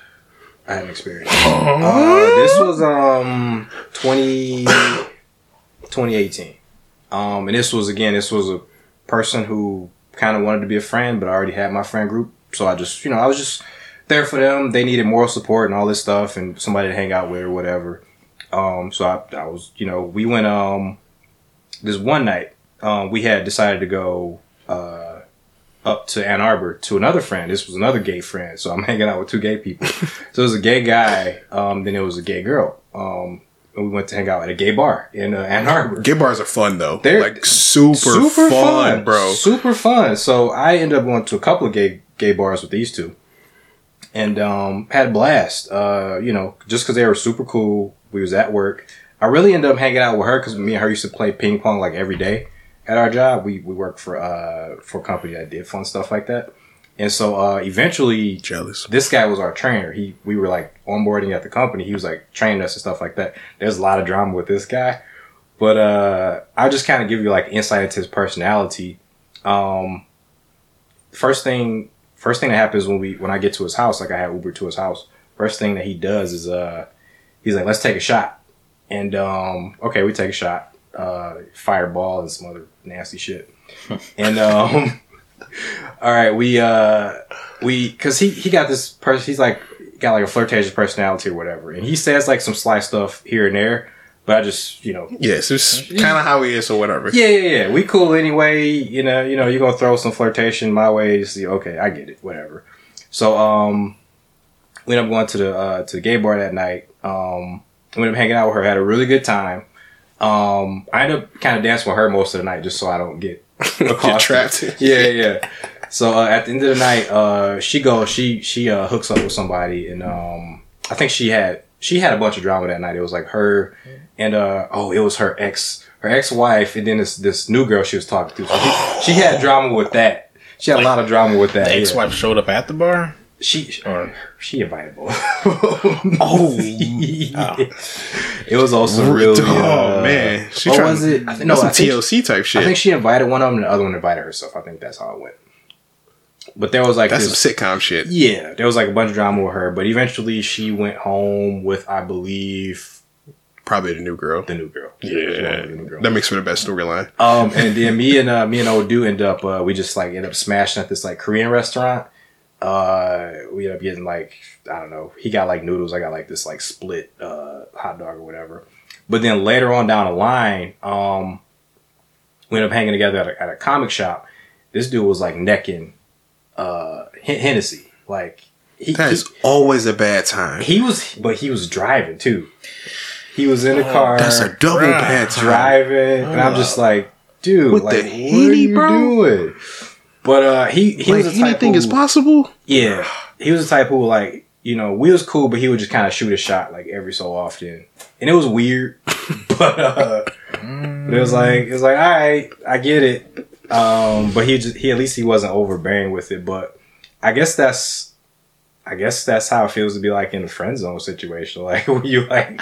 I had an experience. Uh, this was um twenty 2018. Um, and this was again, this was a person who kind of wanted to be a friend, but I already had my friend group, so I just, you know, I was just there for them. They needed moral support and all this stuff, and somebody to hang out with or whatever. Um, so I, I was, you know, we went um this one night. Um, we had decided to go uh up to Ann Arbor to another friend. This was another gay friend, so I'm hanging out with two gay people. so it was a gay guy, um, then it was a gay girl. Um, we went to hang out at a gay bar in uh, Ann Arbor. Gay bars are fun though. They're like super, super fun, bro. Super fun. So I ended up going to a couple of gay gay bars with these two, and um, had a blast. Uh, you know, just because they were super cool. We was at work. I really ended up hanging out with her because me and her used to play ping pong like every day at our job. We we worked for uh for a company that did fun stuff like that. And so uh, eventually, Jealous. this guy was our trainer. He we were like onboarding at the company. He was like training us and stuff like that. There's a lot of drama with this guy, but uh, I'll just kind of give you like insight into his personality. Um, first thing, first thing that happens when we when I get to his house, like I had Uber to his house. First thing that he does is uh, he's like, "Let's take a shot," and um, okay, we take a shot, uh, fireball and some other nasty shit, and um. All right, we uh we cuz he he got this person he's like got like a flirtatious personality or whatever. And he says like some sly stuff here and there, but I just, you know, Yes, it's kind of how he is or whatever. yeah, yeah, yeah. We cool anyway, you know, you know, you're going to throw some flirtation my way, just, okay, I get it, whatever. So um we ended up going to the uh to the gay bar that night. Um we ended up hanging out with her, had a really good time. Um I ended up kind of dancing with her most of the night just so I don't get Get trapped. yeah, yeah. So uh, at the end of the night, uh, she goes, she she uh, hooks up with somebody, and um, I think she had she had a bunch of drama that night. It was like her and uh, oh, it was her ex her ex wife, and then this this new girl she was talking to. So she, she had drama with that. She had a lot of drama with that. The ex-wife showed up at the bar. She Or she invited both. Oh, it was also really. oh uh, man, she what was it? I think, No, some I think, TLC type shit. I think she invited one of them, and the other one invited herself. I think that's how it went. But there was like That's this, some sitcom shit. Yeah, there was like a bunch of drama with her, but eventually she went home with, I believe, Probably the new girl. the new girl. Yeah, new girl. that makes for the best storyline. Um, and then me and uh, me and Odu end up, uh, we just like end up smashing at this like Korean restaurant. Uh, we end up getting like I don't know. He got like noodles. I got like this like split uh hot dog or whatever. But then later on down the line, um, we end up hanging together at a, at a comic shop. This dude was like necking uh Hen- Hennessy. Like he, That he- always a bad time. he was, but he was driving too. He was in the car, That's a double bruh. bad time. driving, and I'm just like, dude, With like, the what are Henny, you bro? doing? But uh, he he Like was the type anything who, is possible. Yeah, he was the type who like you know we was cool, but he would just kind of shoot a shot like every so often, and it was weird. but uh, but it was like it was like all right, I get it. Um, but he just he at least he wasn't overbearing with it. But I guess that's I guess that's how it feels to be like in a friend zone situation, like where you like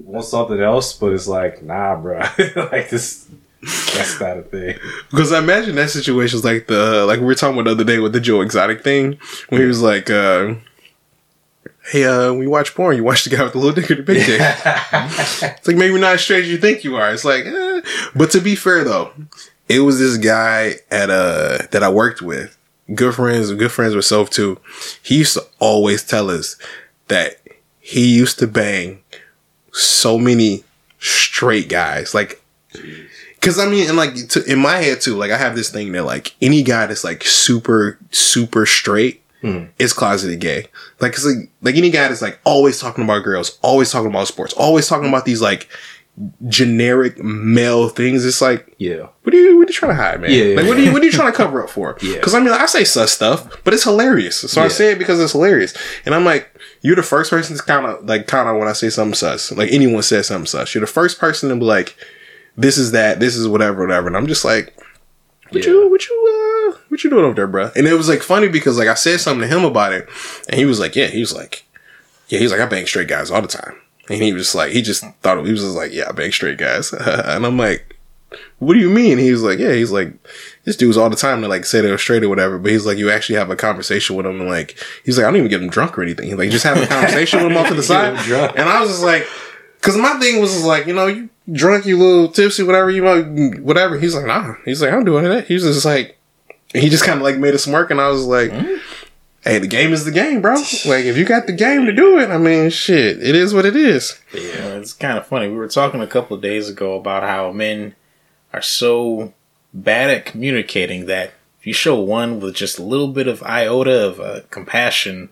want something else, but it's like nah, bro, like this. That's not a thing. Because I imagine that situation is like the like we were talking about the other day with the Joe Exotic thing, when he was like, uh, "Hey, uh, we watch porn. You watch the guy with the little dick or the big dick." it's like maybe not as straight as you think you are. It's like, eh. but to be fair though, it was this guy at uh that I worked with, good friends, good friends with Soph too. He used to always tell us that he used to bang so many straight guys, like Cause I mean, and like to, in my head too, like I have this thing that like any guy that's like super super straight Hmm. is closeted gay. Like, cause like, like any guy that's like always talking about girls, always talking about sports, always talking about these like generic male things. It's like, Yeah. what are you what are you trying to hide, man? Yeah, yeah, like what are you what are you trying to cover up for? Yeah. Because I mean, like, I say sus stuff, but it's hilarious. So I say it because it's hilarious, and I'm like, you're the first person to kind of like kind of when I say something sus, like anyone says something sus, you're the first person to be like, this is that, this is whatever, whatever, and I'm just like, what Yeah. you what you uh what you doing over there, bro? And it was like funny because like I said something to him about it, and he was like, yeah, he was like, yeah, he's like, I bang straight guys all the time, and he was just like, he just thought he was just like, yeah, I bang straight guys, and I'm like, what do you mean? He was like, yeah, he's like, this dude's all the time to like say they're straight or whatever, but he's like, you actually have a conversation with him, and like, he's like, I don't even get him drunk or anything. He's like, just have a conversation with him off to the side, and I was just like, because my thing was like, you know, you drunk, you little tipsy, whatever you want, whatever. He's like, nah. He's like, I'm doing that. He's just like, he just kind of like made a smirk, and I was like, hey, the game is the game, bro. Like, if you got the game to do it, I mean, shit, it is what it is. Yeah, it's kind of funny. We were talking a couple of days ago about how men are so bad at communicating that if you show one with just a little bit of iota of uh, compassion,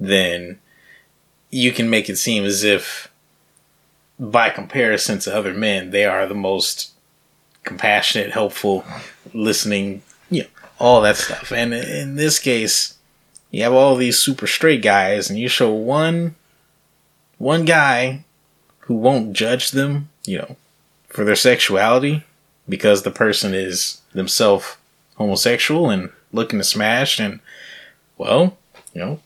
then you can make it seem as if, by comparison to other men, they are the most compassionate, helpful, listening, you know, all that stuff. And in this case, you have all these super straight guys, and you show one, one guy who won't judge them, you know, for their sexuality because the person is themselves homosexual and looking to smash, and well, you know,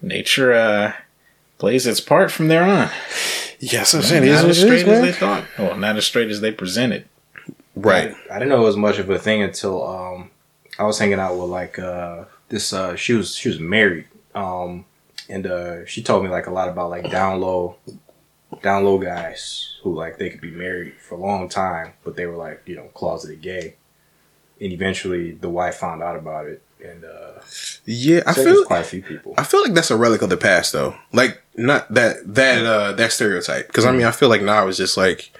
nature uh, plays its part from there on. Yes, I'm saying it is Not as straight as they thought. Well, not as straight as they presented. Right. I, I didn't know it was much of a thing until um, I was hanging out with like uh, this. Uh, she was she was married, um, and uh, she told me like a lot about like down low, down low guys who like they could be married for a long time, but they were like you know closeted gay, and eventually the wife found out about it, and uh, Yeah, I feel quite a few people. I feel like that's a relic of the past, though. Like not that that uh that stereotype. Because I mean, I feel like now it's just like,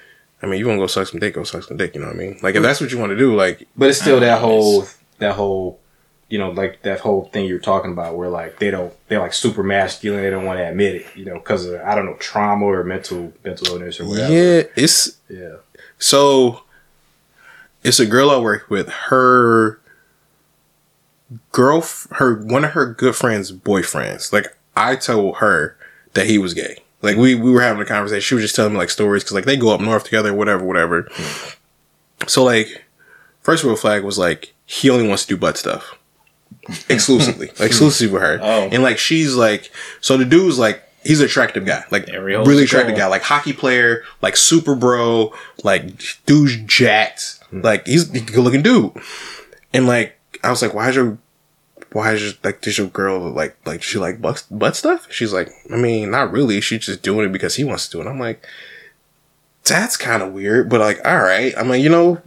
I mean, you want to go suck some dick, go suck some dick. You know what I mean? Like if that's what you want to do, like But it's still that Uh, whole that whole you know like that whole thing you're talking about where like they don't they're like super masculine they don't want to admit it you know because of I don't know trauma or mental mental illness or whatever yeah, it's yeah so. It's a girl I work with. Her girl, her one of her good friends' boyfriends. Like I told her that he was gay. Like we we were having a conversation. She was just telling me like stories because like they go up north together, whatever, whatever. So like, first real flag was like he only wants to do butt stuff exclusively, like, exclusively with her. Oh. And like she's like, so the dude's like he's an attractive guy, like really attractive guy, like hockey player, like super bro, like dude's jacked, hmm. like he's a good looking dude. And like I was like, why is your why is your, like does your girl like like she like butt, butt stuff? She's like, I mean, not really. She's just doing it because he wants to do it. I'm like, that's kind of weird, but like, all right. I'm like, you know,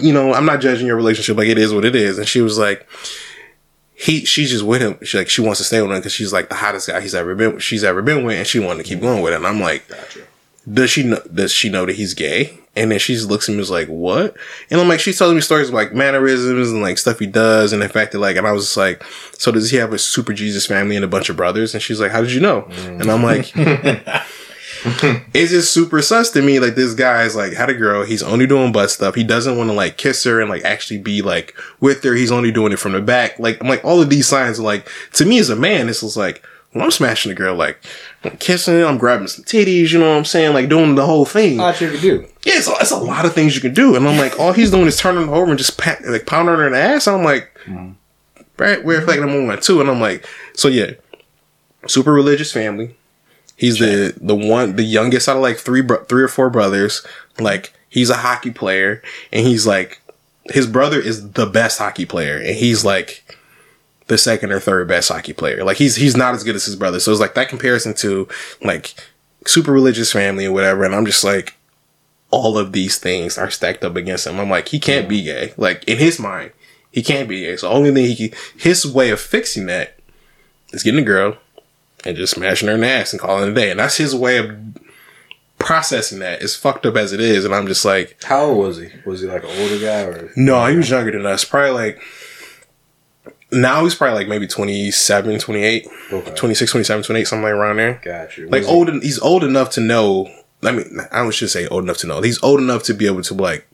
you know, I'm not judging your relationship. Like, it is what it is. And she was like, he, she's just with him. She like, she wants to stay with him because she's like the hottest guy he's ever been, she's ever been with, and she wanted to keep going with it. And I'm like, does she know, does she know that he's gay? And then she just looks at me and is like, what? And I'm like, she's telling me stories of like mannerisms and like stuff he does and the fact that like, and I was just like, so does he have a super Jesus family and a bunch of brothers? And she's like, how did you know? Mm. And I'm like, it's just super sus to me. Like this guy's like had a girl. He's only doing butt stuff. He doesn't want to like kiss her and like actually be like with her. He's only doing it from the back. Like I'm like all of these signs are like to me as a man, this is like when I'm smashing a girl, like I'm kissing, I'm grabbing some titties. You know what I'm saying? Like doing the whole thing. How you could do Yeah, it's a, it's a lot of things you can do. And I'm like, all he's doing is turning her over and just pat, like pounding her in the ass. And I'm like, right, we're like number one, too. And I'm like, so yeah, super religious family. He's the the one, the youngest out of like three, bro- three or four brothers. Like he's a hockey player, and he's like, his brother is the best hockey player, and he's like the second or third best hockey player. Like he's he's not as good as his brother. So it's like that comparison to like super religious family or whatever. And I'm just like, all of these things are stacked up against him. I'm like, he can't be gay. Like in his mind, he can't be gay. So only thing he can, his way of fixing that is getting a girl and just smashing her in the ass and calling it a day. And that's his way of processing that. As fucked up as it is. And I'm just like, how old was he was he like an older guy or no, he was younger than us. Probably like, now he's probably like maybe 27, 28, Okay. 26, 27, 28, something like around there. got you Like old, he's old enough to know. I mean, I should say old enough to know. He's old enough to be able to like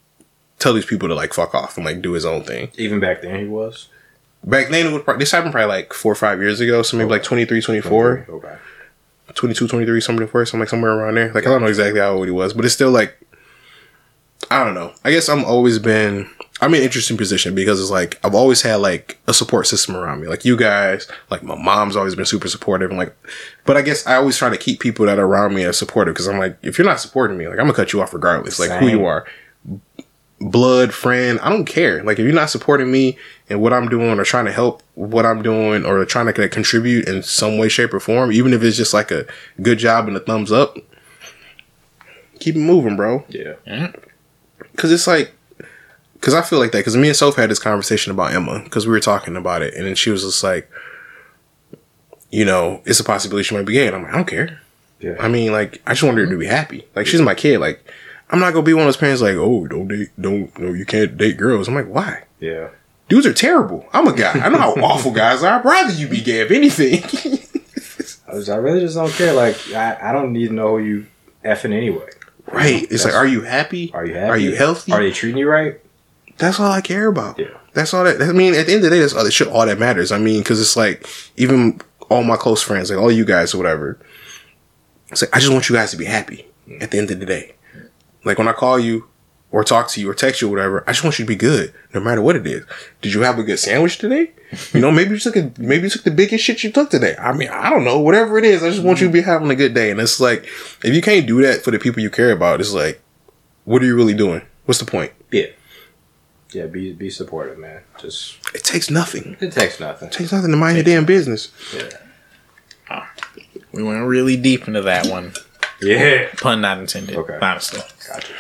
tell these people to like fuck off and like do his own thing. even back then he was Back then, it would probably, this happened probably like four or five years ago. So maybe like 23, 24, okay 22, 23, something before, something like somewhere around there. Like I don't know exactly how old he was, but it's still like I don't know. I guess I'm always been I'm in an interesting position because it's like I've always had like a support system around me. Like you guys, like my mom's always been super supportive and like but I guess I always try to keep people that are around me as supportive because I'm like, if you're not supporting me, like I'm gonna cut you off regardless, like who you are. Blood, friend, I don't care. Like if you're not supporting me and what I'm doing or trying to help what I'm doing or trying to contribute in some way, shape, or form, even if it's just like a good job and a thumbs up, Keep it moving, bro. Yeah. Mm-hmm. Yeah. Because it's like, because I feel like that. Because me and Soph had this conversation about Emma because we were talking about it, and then she was just like, you know, it's a possibility she might be gay, and I'm like, I don't care. Yeah. I mean, like, I just want her to be happy. Like, she's my kid. Like, I'm not gonna be one of those parents like, oh, don't date, don't, no, you can't date girls. I'm like, why? yeah. Dudes are terrible. I'm a guy. I know how awful guys are. I'd rather you be gay if anything. I, was, I really just don't care. Like, I, I don't need to know who you effing anyway. right. It's like, are you happy? Are you happy? Are you healthy? Are they treating you right? That's all I care about. Yeah. That's all that. I mean, at the end of the day, that's all that shit. All that matters. I mean, because it's like even all my close friends, like all you guys or whatever. It's like I just want you guys to be happy. Mm. At the end of the day, like when I call you or talk to you or text you or whatever, I just want you to be good, no matter what it is. Did you have a good sandwich today? You know, maybe you took a, maybe you took the biggest shit you took today. I mean, I don't know, whatever it is. I just want you to be having a good day. And it's like, if you can't do that for the people you care about, it's like, what are you really doing? What's the point? Yeah. Yeah, be be supportive, man. Just It takes nothing. it takes nothing. It takes nothing to mind your damn business. Yeah, We went really deep into that one. Yeah. Pun not intended. Okay. Honestly. Gotcha.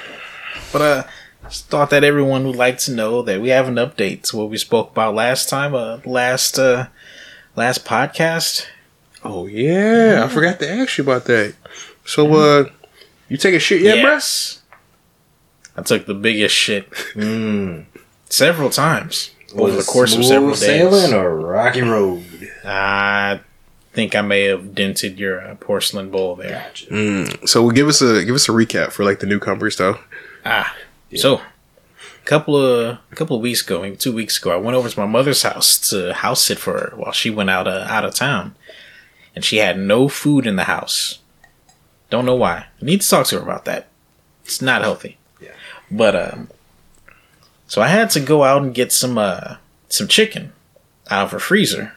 But uh just thought that everyone would like to know that we have an update to what we spoke about last time, uh last uh last podcast. Oh yeah, I forgot to ask you about that. So uh, you take a shit yet, bruh? yes. I took the biggest shit Mm. several times over the course of smooth several days. sailing or rocky road? I think I may have dented your uh, porcelain bowl there. Gotcha. Mm, so give us a give us a recap for like the newcomers though. Ah, so a couple of a couple of weeks ago, maybe two weeks ago, I went over to my mother's house to house sit for her while she went out uh, out of town, and she had no food in the house. Don't know why. I need to talk to her about that. It's not healthy. Yeah. But um, so I had to go out and get some uh some chicken out of her freezer,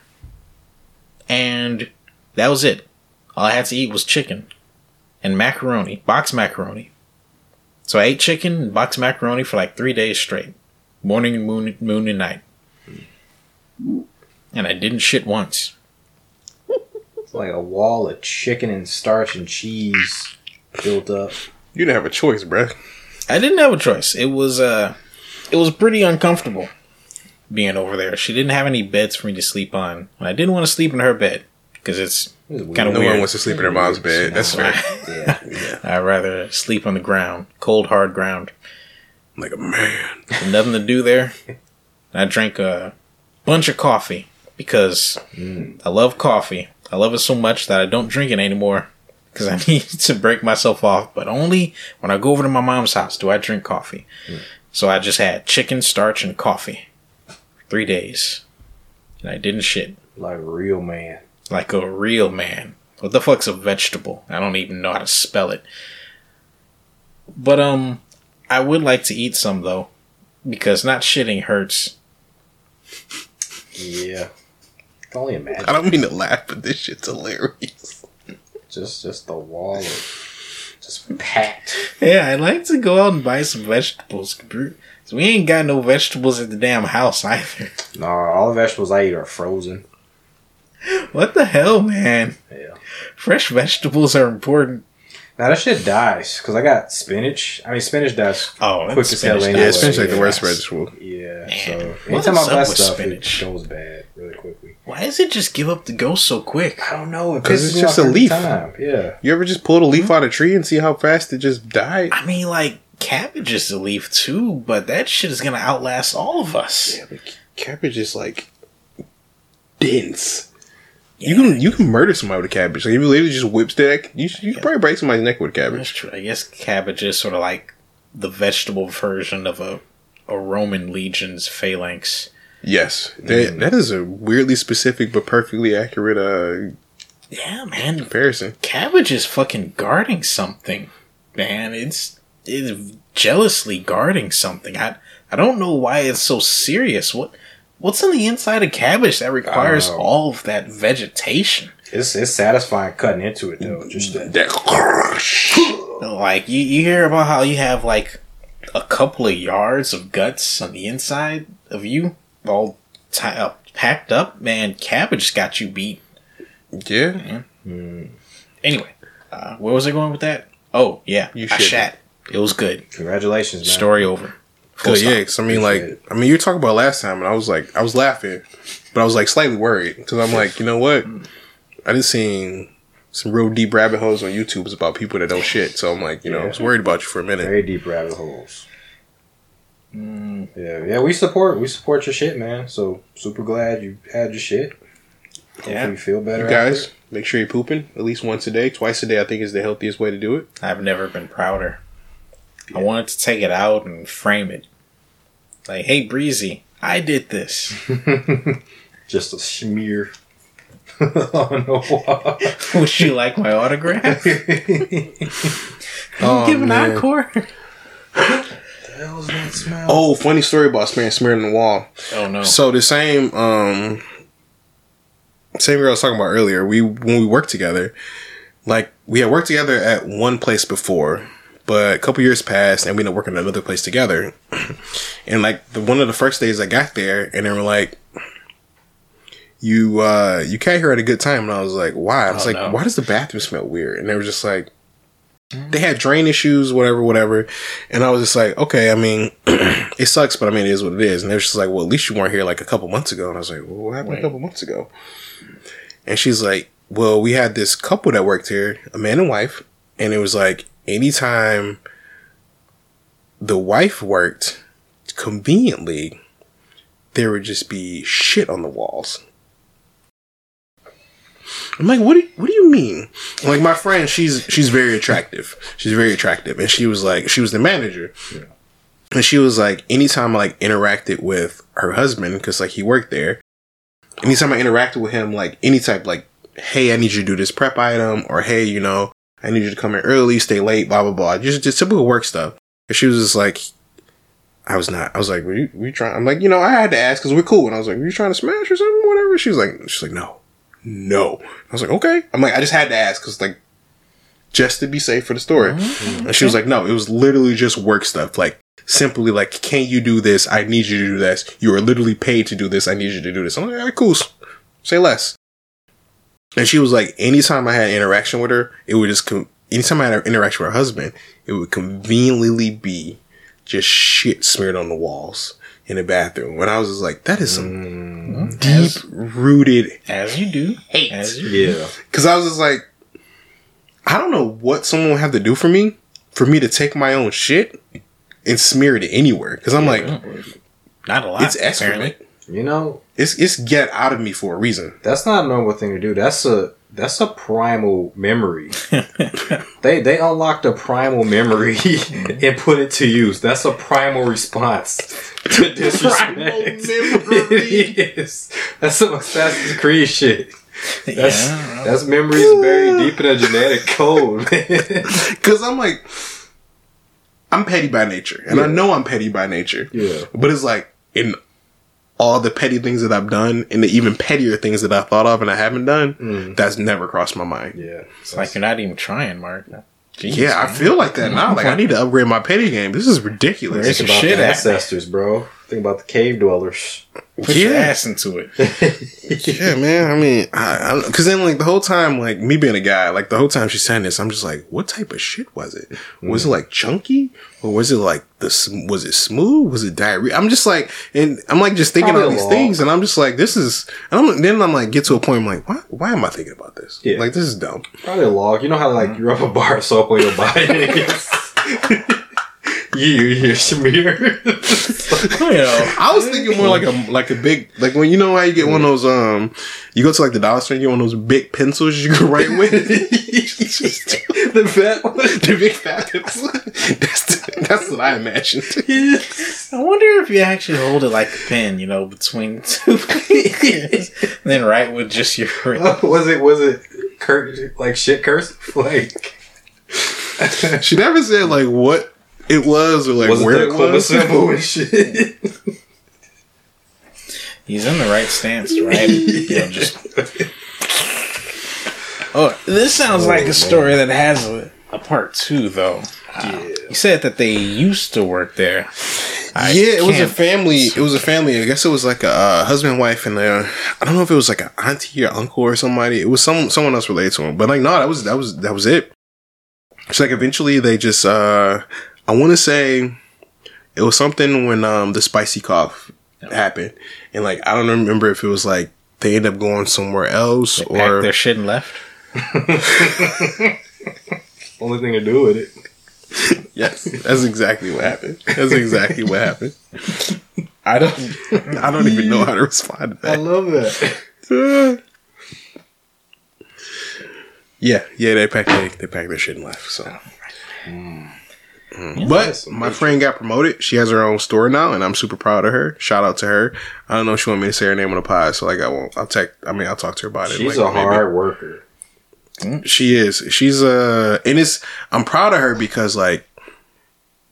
and that was it. All I had to eat was chicken and macaroni, box macaroni. So I ate chicken and box macaroni for like three days straight, morning, moon, moon, and night, and I didn't shit once. It's like a wall of chicken and starch and cheese built up. You didn't have a choice, bruh. I didn't have a choice. It was uh, it was pretty uncomfortable being over there. She didn't have any beds for me to sleep on, and I didn't want to sleep in her bed because it's weird. Kinda No weird. one wants to sleep in their mom's bed. That's fair. Yeah. I'd rather sleep on the ground, cold hard ground. Like a man. nothing to do there. I drank a bunch of coffee because I love coffee. I love it so much that I don't drink it anymore because I need to break myself off. But only when I go over to my mom's house do I drink coffee. So I just had chicken, starch, and coffee. Three days. And I didn't shit. Like a real man. Like a real man. What the fuck's a vegetable? I don't even know how to spell it. But um I would like to eat some though. Because not shitting hurts. Yeah. Can only imagine. I don't mean to laugh, but this shit's hilarious. Just just the wall of just packed. Yeah, I'd like to go out and buy some vegetables. 'Cause we ain't got no vegetables at the damn house either. No, all the vegetables I eat are frozen. What the hell, man? Yeah. Fresh vegetables are important. Now that shit dies because I got spinach. I mean, spinach dies. Oh, Quick that's as spinach. anyway. Yeah, spinach like the worst vegetable. Yeah. Man, so what's anytime I up buy stuff, spinach? it goes bad really quickly. Why does it just give up the ghost so quick? I don't know. Because pisses it's just a leaf. Time. Yeah. You ever just pulled a leaf mm-hmm. out of a tree and see how fast it just died? I mean, like, cabbage is a leaf too, but that shit is gonna outlast all of us. Yeah, but cabbage is like dense. You can you can murder somebody with a cabbage. Like if you literally just whips that, you you can probably break somebody's neck with a cabbage. That's true. I guess cabbage is sort of like the vegetable version of a, a Roman legion's phalanx. Yes, that that is a weirdly specific but perfectly accurate uh Yeah, man. comparison. Cabbage is fucking guarding something, man. It's it's jealously guarding something. I I don't know why it's so serious. What what's in the inside of cabbage that requires know. all of that vegetation? It's it's satisfying cutting into it though. Just that. That Like you, you hear about how you have like a couple of yards of guts on the inside of you, all ti uh, packed up. Man, cabbage got you beat. yeah. Anyway, uh, where was I going with that? Oh yeah, You I shat. It was good. Congratulations, man. Story over. Full Good, stop. yeah. 'cause I mean, like, Appreciate I mean, you were talking about last time, and I was like, I was laughing, but I was like slightly worried because I'm like, you know what? I just seen some real deep rabbit holes on YouTube about people that don't shit. So I'm like, you know, I was worried about you for a minute. Very deep rabbit holes. Mm. Yeah, yeah, we support we support your shit, man. So super glad you had your shit. Hopefully Yeah. you feel better. You guys, make sure you're pooping at least once a day. Twice a day, I think, is the healthiest way to do it. I've never been prouder. I wanted to take it out and frame it. Like, hey, Breezy, I did this. Just a smear on the wall. Would you like my autograph? Oh, Give an man. encore. that smell? Oh, funny story about smearing smearing on the wall. Oh no. So the same um same girl I was talking about earlier, we when we worked together, like we had worked together at one place before, but a couple years passed and we ended up working at another place together. and like the one of the first days I got there and they were like you uh you came here at a good time and I was like, why? I was Oh, like, no. why does the bathroom smell weird? And they were just like they had drain issues, whatever, whatever. And I was just like, okay, I mean, it sucks, but I mean, it is what it is. And they're just like, well, at least you weren't here like a couple months ago. And I was like, well, what happened Wait. a couple months ago? And she's like, well, we had this couple that worked here, a man and wife. And it was like, anytime the wife worked conveniently, there would just be shit on the walls. I'm like, what do you, what do you mean? Like my friend, she's she's very attractive. She's very attractive, and she was like, she was the manager, and she was like, anytime I like interacted with her husband, because like he worked there, anytime I interacted with him, like any type, like, hey, I need you to do this prep item, or hey, you know, I need you to come in early, stay late, blah blah blah, just just typical work stuff. And she was just like, I was not. I was like, were you, were you trying? I'm like, you know, I had to ask because we're cool, and I was like, were you trying to smash or something, whatever? She was like, she's like, no, no. I was like, okay. I'm like, I just had to ask because like, just to be safe for the story. Mm-hmm. And she was like, no, it was literally just work stuff. Like, simply like, can you do this? I need you to do this. You are literally paid to do this. I need you to do this. I'm like, all right, cool. Say less. And she was like, anytime I had interaction with her, it would just, com- anytime I had an interaction with her husband, it would conveniently be just shit smeared on the walls in the bathroom. When I was just like, that is some mm. deep rooted As you do. hate. As you Yeah. Cause I was just like, I don't know what someone would have to do for me for me to take my own shit and smear it anywhere. Cause I'm like, Not a lot. it's excrement. You know, It's it's get out of me for a reason. that's not a normal thing to do. That's a that's a primal memory. they they unlocked a primal memory and put it to use. That's a primal response to disrespect. Primal memory. it is. That's some Assassin's Creed shit. That's yeah. that's memories buried deep in a genetic code. man. Cause I'm like, I'm petty by nature, and I know I'm petty by nature. Yeah. But it's like in all the petty things that I've done, and the even pettier things that I thought of and I haven't done, Mm. that's never crossed my mind. yeah. It's like you're not even trying, Mark. Jeez, Yeah, I feel like that now. Like I need to upgrade my petty game. This is ridiculous. It's about shit the ancestors, bro. Think about the cave dwellers. Put your ass into it. Yeah, man. I mean, I, because then like the whole time, like me being a guy, like the whole time she's saying this, I'm just like, what type of shit was it? Was it mm. like chunky, or was it like the was it smooth? Was it diarrhea? I'm just like, and I'm like just thinking Probably all these lot. things, and I'm just like, this is. And I'm, then I'm like, get to a point, I'm like, why? Why am I thinking about this? Yeah. Like this is dumb. Probably a log. You know how like you rub a bar of soap on your body and it gets you you smear. You know, I was thinking more like a like a big like when you know how you get one of those um you go to like the dollar store and you get one of those big pencils you can write with. the fat one. the big fat pencil. that's the, that's what I imagined. I wonder if you actually hold it like a pen, you know, between two fingers, then write with just your. was it was it cur- like shit curse? Like She never said like what it was like was where it it was. symbol and shit? He's in the right stance, right? You know, just. Oh, this sounds like a story that has a, a part two, though. Uh, You said that they used to work there. I yeah, it was a family. It was a family. I guess it was like a uh, husband, wife, and uh, I don't know if it was like an auntie or uncle or somebody. It was some someone else related to him. But like, no, that was that was that was it. It's like eventually they just uh I want to say it was something when um the spicy cough happened and like I don't remember if it was like they end up going somewhere else Packed or their shit and left. Only thing to do with it. yes that's exactly what happened that's exactly what happened I don't I don't even know how to respond to that. I love that. yeah yeah they packed they, they packed their shit and left so Mm-hmm. Yeah. But That's some my friend got promoted. She has her own store now, and I'm super proud of her. Shout out to her. I don't know if she want me to say her name on the pod, so like I won't. I'll text. I mean, I'll talk to her about it. She's like, a maybe. hard worker. Mm. She is. She's uh and it's. I'm proud of her because like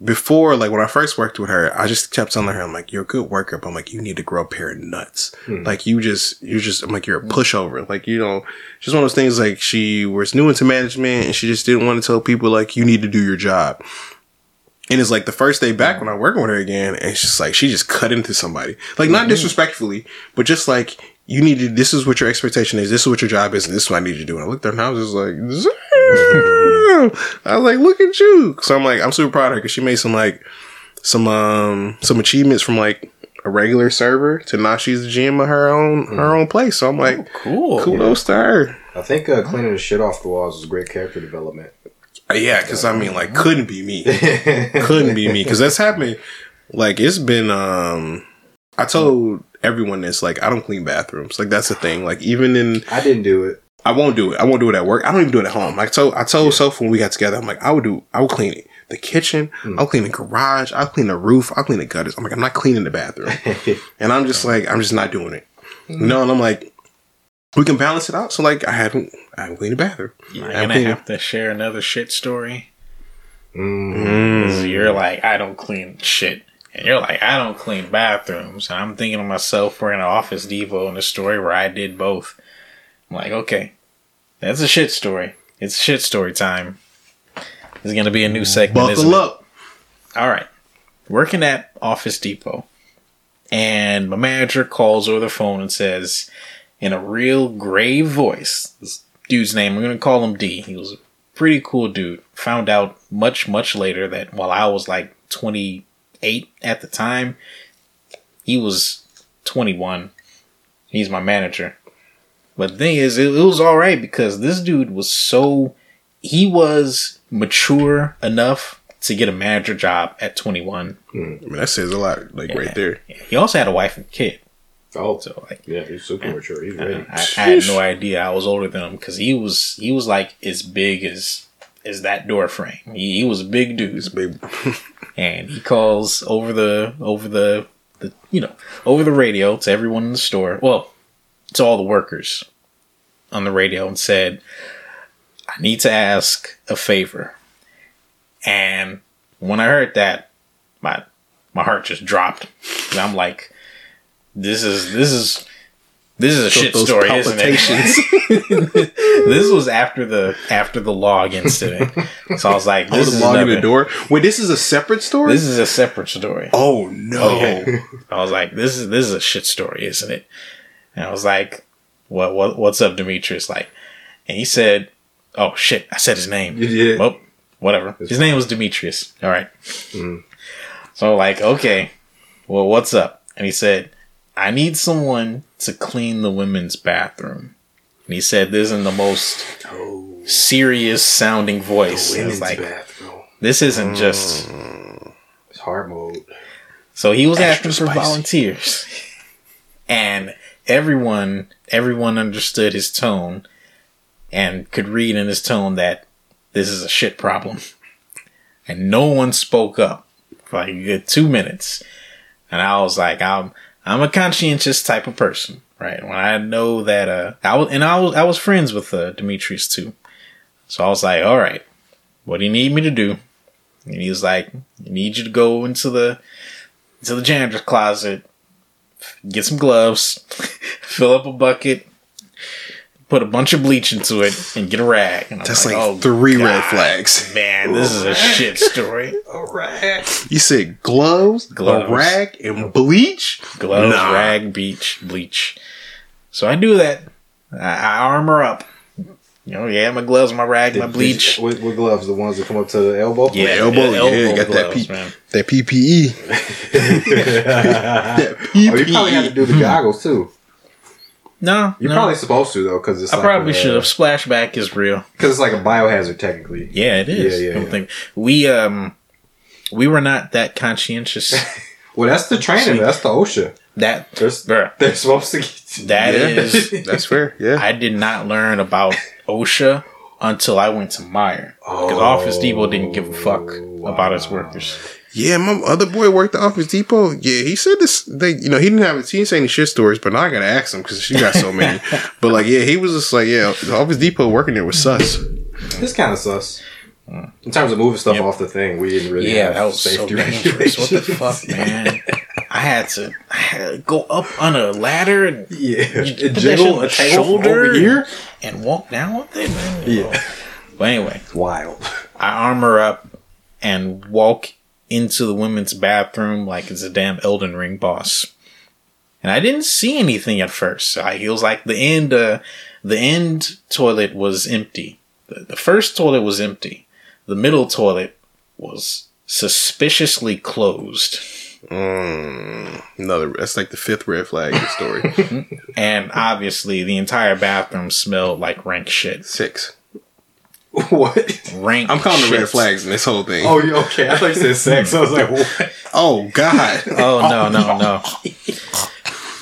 before, like when I first worked with her, I just kept telling her, I'm like, you're a good worker, but I'm like, you need to grow a pair of nuts. Hmm. Like you just, you just, I'm like, you're a hmm. pushover. Like you know, just one of those things. Like she was new into management, and she just didn't want to tell people like you need to do your job. And it's like the first day back when I working with her again, and it's just like she just cut into somebody, like not disrespectfully, but just like you need to. This is what your expectation is. This is what your job is, and this is what I need you to do. And I looked at her and I was just like, I was like, look at you. So I'm like, I'm super proud of her because she made some like some um some achievements from like a regular server to now she's the GM of her own her own place. So I'm like, Cool. kudos to her. I think uh, cleaning the shit off the walls is great character development. Uh, Yeah, because I mean, like, couldn't be me. couldn't be me because that's happening. Like it's been. um I told everyone this. Like I don't clean bathrooms. Like that's the thing. Like even in, I didn't do it. I won't do it. I won't do it at work. I don't even do it at home. Like so, I told Soph when we got together. I'm like, I would do. I would clean it. The kitchen. I'll clean the garage. I'll clean the roof. I'll clean the gutters. I'm like, I'm not cleaning the bathroom. and I'm just like, I'm just not doing it. You know, and I'm like, we can balance it out. So like, I haven't, I haven't cleaned the bathroom. You're I haven't gonna cleaned have to share another shit story. Mm. 'Cause You're like, I don't clean shit. And you're like, I don't clean bathrooms. And I'm thinking to myself, we're in an Office Depot in a story where I did both. I'm like, okay, that's a shit story. It's shit story time. There's going to be a new segment. isn't Buckle it? up. All right. Working at Office Depot. And my manager calls over the phone and says, in a real grave voice, this dude's name, I'm going to call him D. He was a pretty cool dude. Found out much, much later that while I was like 28 at the time, he was 21. He's my manager. But the thing is, it, it was all right because this dude was so. He was mature enough to get a manager job at 21. Mm, I mean, that says a lot, like right there. He also had a wife and kid. Oh, So like, yeah, he's super mature. He's ready. I, I had no idea I was older than him because he was he was like as big as as that door frame. He, he was a big dude, It's big. and he calls over the over the, the you know over the radio to everyone in the store. Well, to all the workers on the radio and said, "I need to ask a favor." And when I heard that, my my heart just dropped. And I'm like, "This is this is." This is a shit story, isn't it? this was after the after the log incident, so I was like, I "This was is logging another, the door. Wait, this is a separate story. This is a separate story." oh no! Okay. I was like, "This is this is a shit story, isn't it?" And I was like, "What what what's up, Demetrius?" Like, and he said, "Oh shit, I said his name." You did. Well, whatever. His name was Demetrius. All right. Mm. So like, okay, well, what's up? And he said, "I need someone to clean the women's bathroom." And he said this in the most Oh, serious sounding voice. And women's like bathroom. this isn't just. Mm. It's hard mode. So he was Extra asking for spicy. volunteers, and everyone everyone understood his tone, and could read in his tone that this is a shit problem, and no one spoke up for like a good two minutes, and I was like, I'm I'm a conscientious type of person, right? When I know that uh, I was and I was I was friends with uh, Demetrius too, so I was like, all right, what do you need me to do? And he was like, I need you to go into the to the janitor's closet, get some gloves, fill up a bucket, put a bunch of bleach into it, and get a rag. And That's like, oh, three red flags. Man, this is a shit story. All right. You said gloves, Gloves. a rag, and bleach. Gloves, Nah. rag, beach, bleach. So I do that. I, I armor up, Oh yeah, my gloves, my rag, my bleach. What, what gloves? The ones that come up to the elbow? Yeah, elbow, the yeah, got that P- man. That PPE. that Oh, you probably have to do the goggles too. No, You're no. probably supposed to though, because I like probably a- should have. Splashback is real. because it's like a biohazard technically. Yeah, it is. Yeah, yeah, I don't yeah. think we um we were not that conscientious. Well, that's the training. See. That's the OSHA. that They're, bruh, they're supposed to get you. that yeah, is. that's fair. Yeah. I did not learn about OSHA until I went to Meijer because Oh, Office Depot didn't give a fuck about its workers. Yeah, my other boy worked at Office Depot. Yeah, he said this. They, you know, he didn't have. He didn't say any shit stories, but now I gotta ask him because she got so many. but like, yeah, he was just like, yeah, Office Depot working there was sus. It's kind of sus. Hmm. In terms of moving stuff Yep. off the thing, we didn't really Yeah, have that was so safety dangerous. What the regulations. fuck, man? I had to, I had to go up on a ladder and Yeah, put it that shit jiggle on a the shoulder over here. and walk down with it. Man. Yeah. But anyway, Wild. I armor up and walk into the women's bathroom like it's a damn Elden Ring boss. And I didn't see anything at first. I, it was like the end, uh, the end toilet was empty. The, the first toilet was empty. The middle toilet was suspiciously closed. Mm, another. That's like the fifth red flag in the story. And obviously, the entire bathroom smelled like rank shit. Six. what? Rank. I'm calling the red flags in this whole thing. Oh, you okay? I thought you said sex. I was like, what? Oh God. Oh no oh, no no!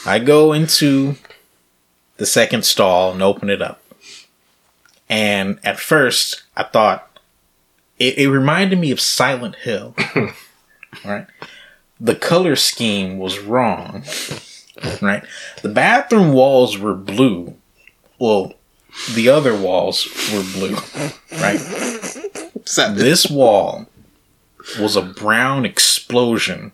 I go into the second stall and open it up, and at first I thought it, it reminded me of Silent Hill. right, the color scheme was wrong. Right, the bathroom walls were blue. Well, the other walls were blue. Right, this wall was a brown explosion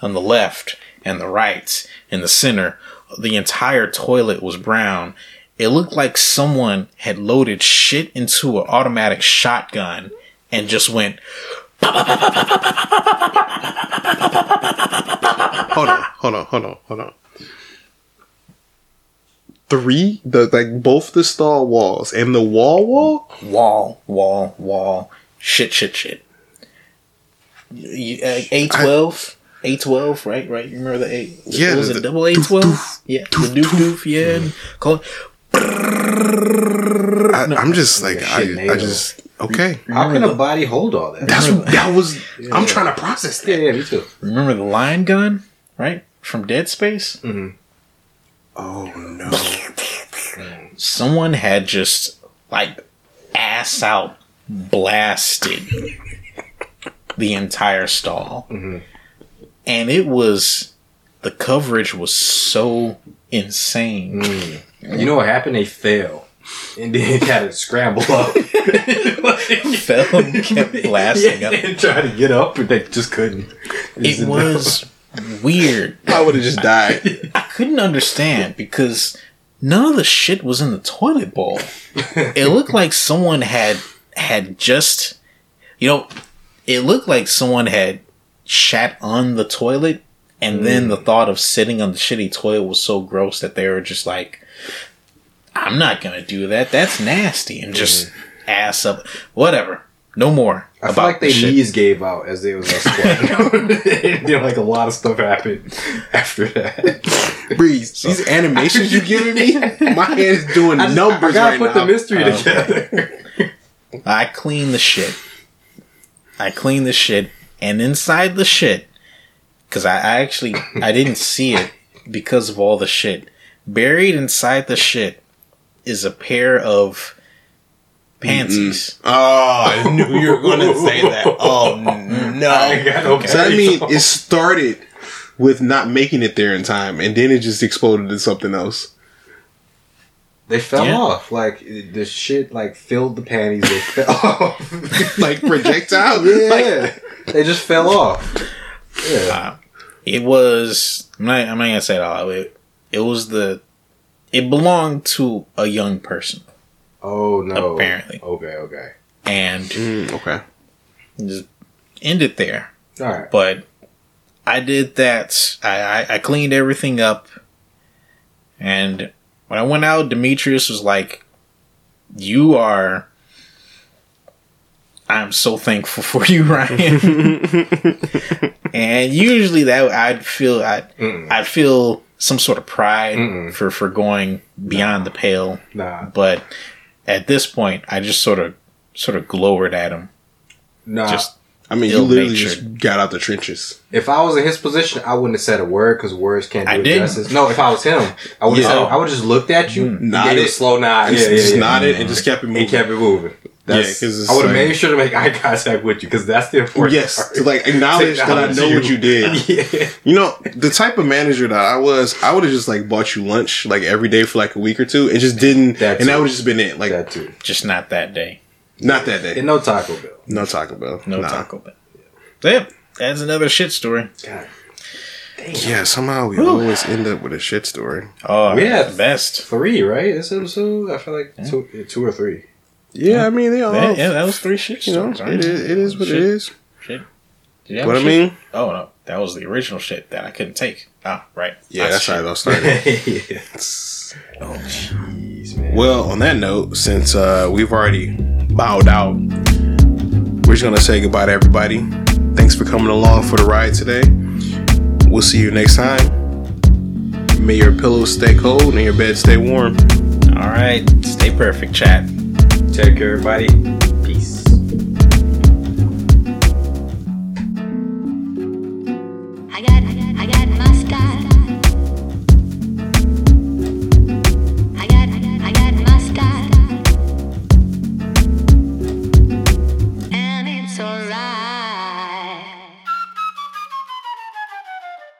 on the left and the right and the center. The entire toilet was brown. It looked like someone had loaded shit into an automatic shotgun and just went, Hold on. Hold on. Hold on. Hold on. Three, the like both the star walls and the wall wall. wall, wall, wall, shit, shit, shit. A twelve, A twelve, right, right. You remember the A? Yeah, was the- it double A twelve? Yeah, the doof doof. Yeah, and call it. I, I'm just like I, I just okay. How can a body hold all that? That's that was. I'm trying to process Yeah, that. yeah, me too. Remember the line gun, right, from Dead Space? Mm-hmm. Oh no. Someone had just like ass out blasted the entire stall, mm-hmm. and it was the coverage was so insane. Mm. You know what happened? They fell. And then had to scramble up. Fell and kept blasting up. and tried to get up, but they just couldn't. It was weird. I would have just died. I couldn't understand because none of the shit was in the toilet bowl. it looked like someone had had just you know, it looked like someone had shat on the toilet and then mm. the thought of sitting on the shitty toilet was so gross that they were just like I'm not gonna do that. That's nasty and just mm. ass up whatever. No more. I feel like the their shit. knees gave out as they was uh, squatting. then like a lot of stuff happened after that. Breeze. These animations you giving me, my head is doing I, numbers I gotta right put now. the mystery Oh, together. I clean the shit. I clean the shit, and inside the shit, because I, I actually I didn't see it because of all the shit. Buried inside the shit is a pair of pansies. Oh, I knew you were going to say that. Oh no! ain't got no So I mean it started with not making it there in time, and then it just exploded into something else. They fell Yeah. off. Like the shit like filled the panties. They fell off. Like projectile. yeah, they just fell off. Yeah. Uh, it was. I'm not. I'm not gonna say it all. It, it was the. It belonged to a young person, Oh no. Apparently. Okay. Okay. and Mm, okay. just end it there. All right. but I did that. I, I, I cleaned everything up, and when I went out, Demetrius was like, you are. I'm so thankful for you, Ryan. and usually that I'd feel I would I'd feel some sort of pride for for going beyond the pale. Nah. But at this point, I just sort of sort of glowered at him. Nah. Just I mean, you literally just got out the trenches. if I was in his position, I wouldn't have said a word because words can't do I didn't. justice. No, if I was him, I would have Yeah. said I would have just looked at you, and Nodded. gave a slow nod, Just, yeah, yeah, just yeah. nodded and just kept it moving. He kept it moving. That's, 'cause it's I would have like- made sure to make eye contact with you because that's the important thing. Yes, part. to like acknowledge that I know what you did. yeah. You know, the type of manager that I was, I would have just like bought you lunch like every day for like a week or two, and just didn't, That and that would have just been it. Like That too. just not that day. not that day. And no Taco Bell. No Taco Bell. No Nah. Taco Bell. Yep, that's another shit story. God. Yeah, somehow we always end up with a shit story. Oh, We yeah, had- the best. Three, right? This episode? I feel like two, two or three. Yeah, I mean they all, Yeah, yeah, that was three shit you know, stories. right? it is, it is what Shit. it is. Shit. Did you have But I mean, oh no, that was the original shit that I couldn't take. Ah, right. yeah, that's how shit. it all started. oh, Jeez, man. Well, on that note, since uh, we've already bowed out, we're just gonna say goodbye to everybody. Thanks for coming along for the ride today. We'll see you next time. May your pillows stay cold and your bed stay warm. All right, stay perfect, chat. Take care, everybody. Peace. I got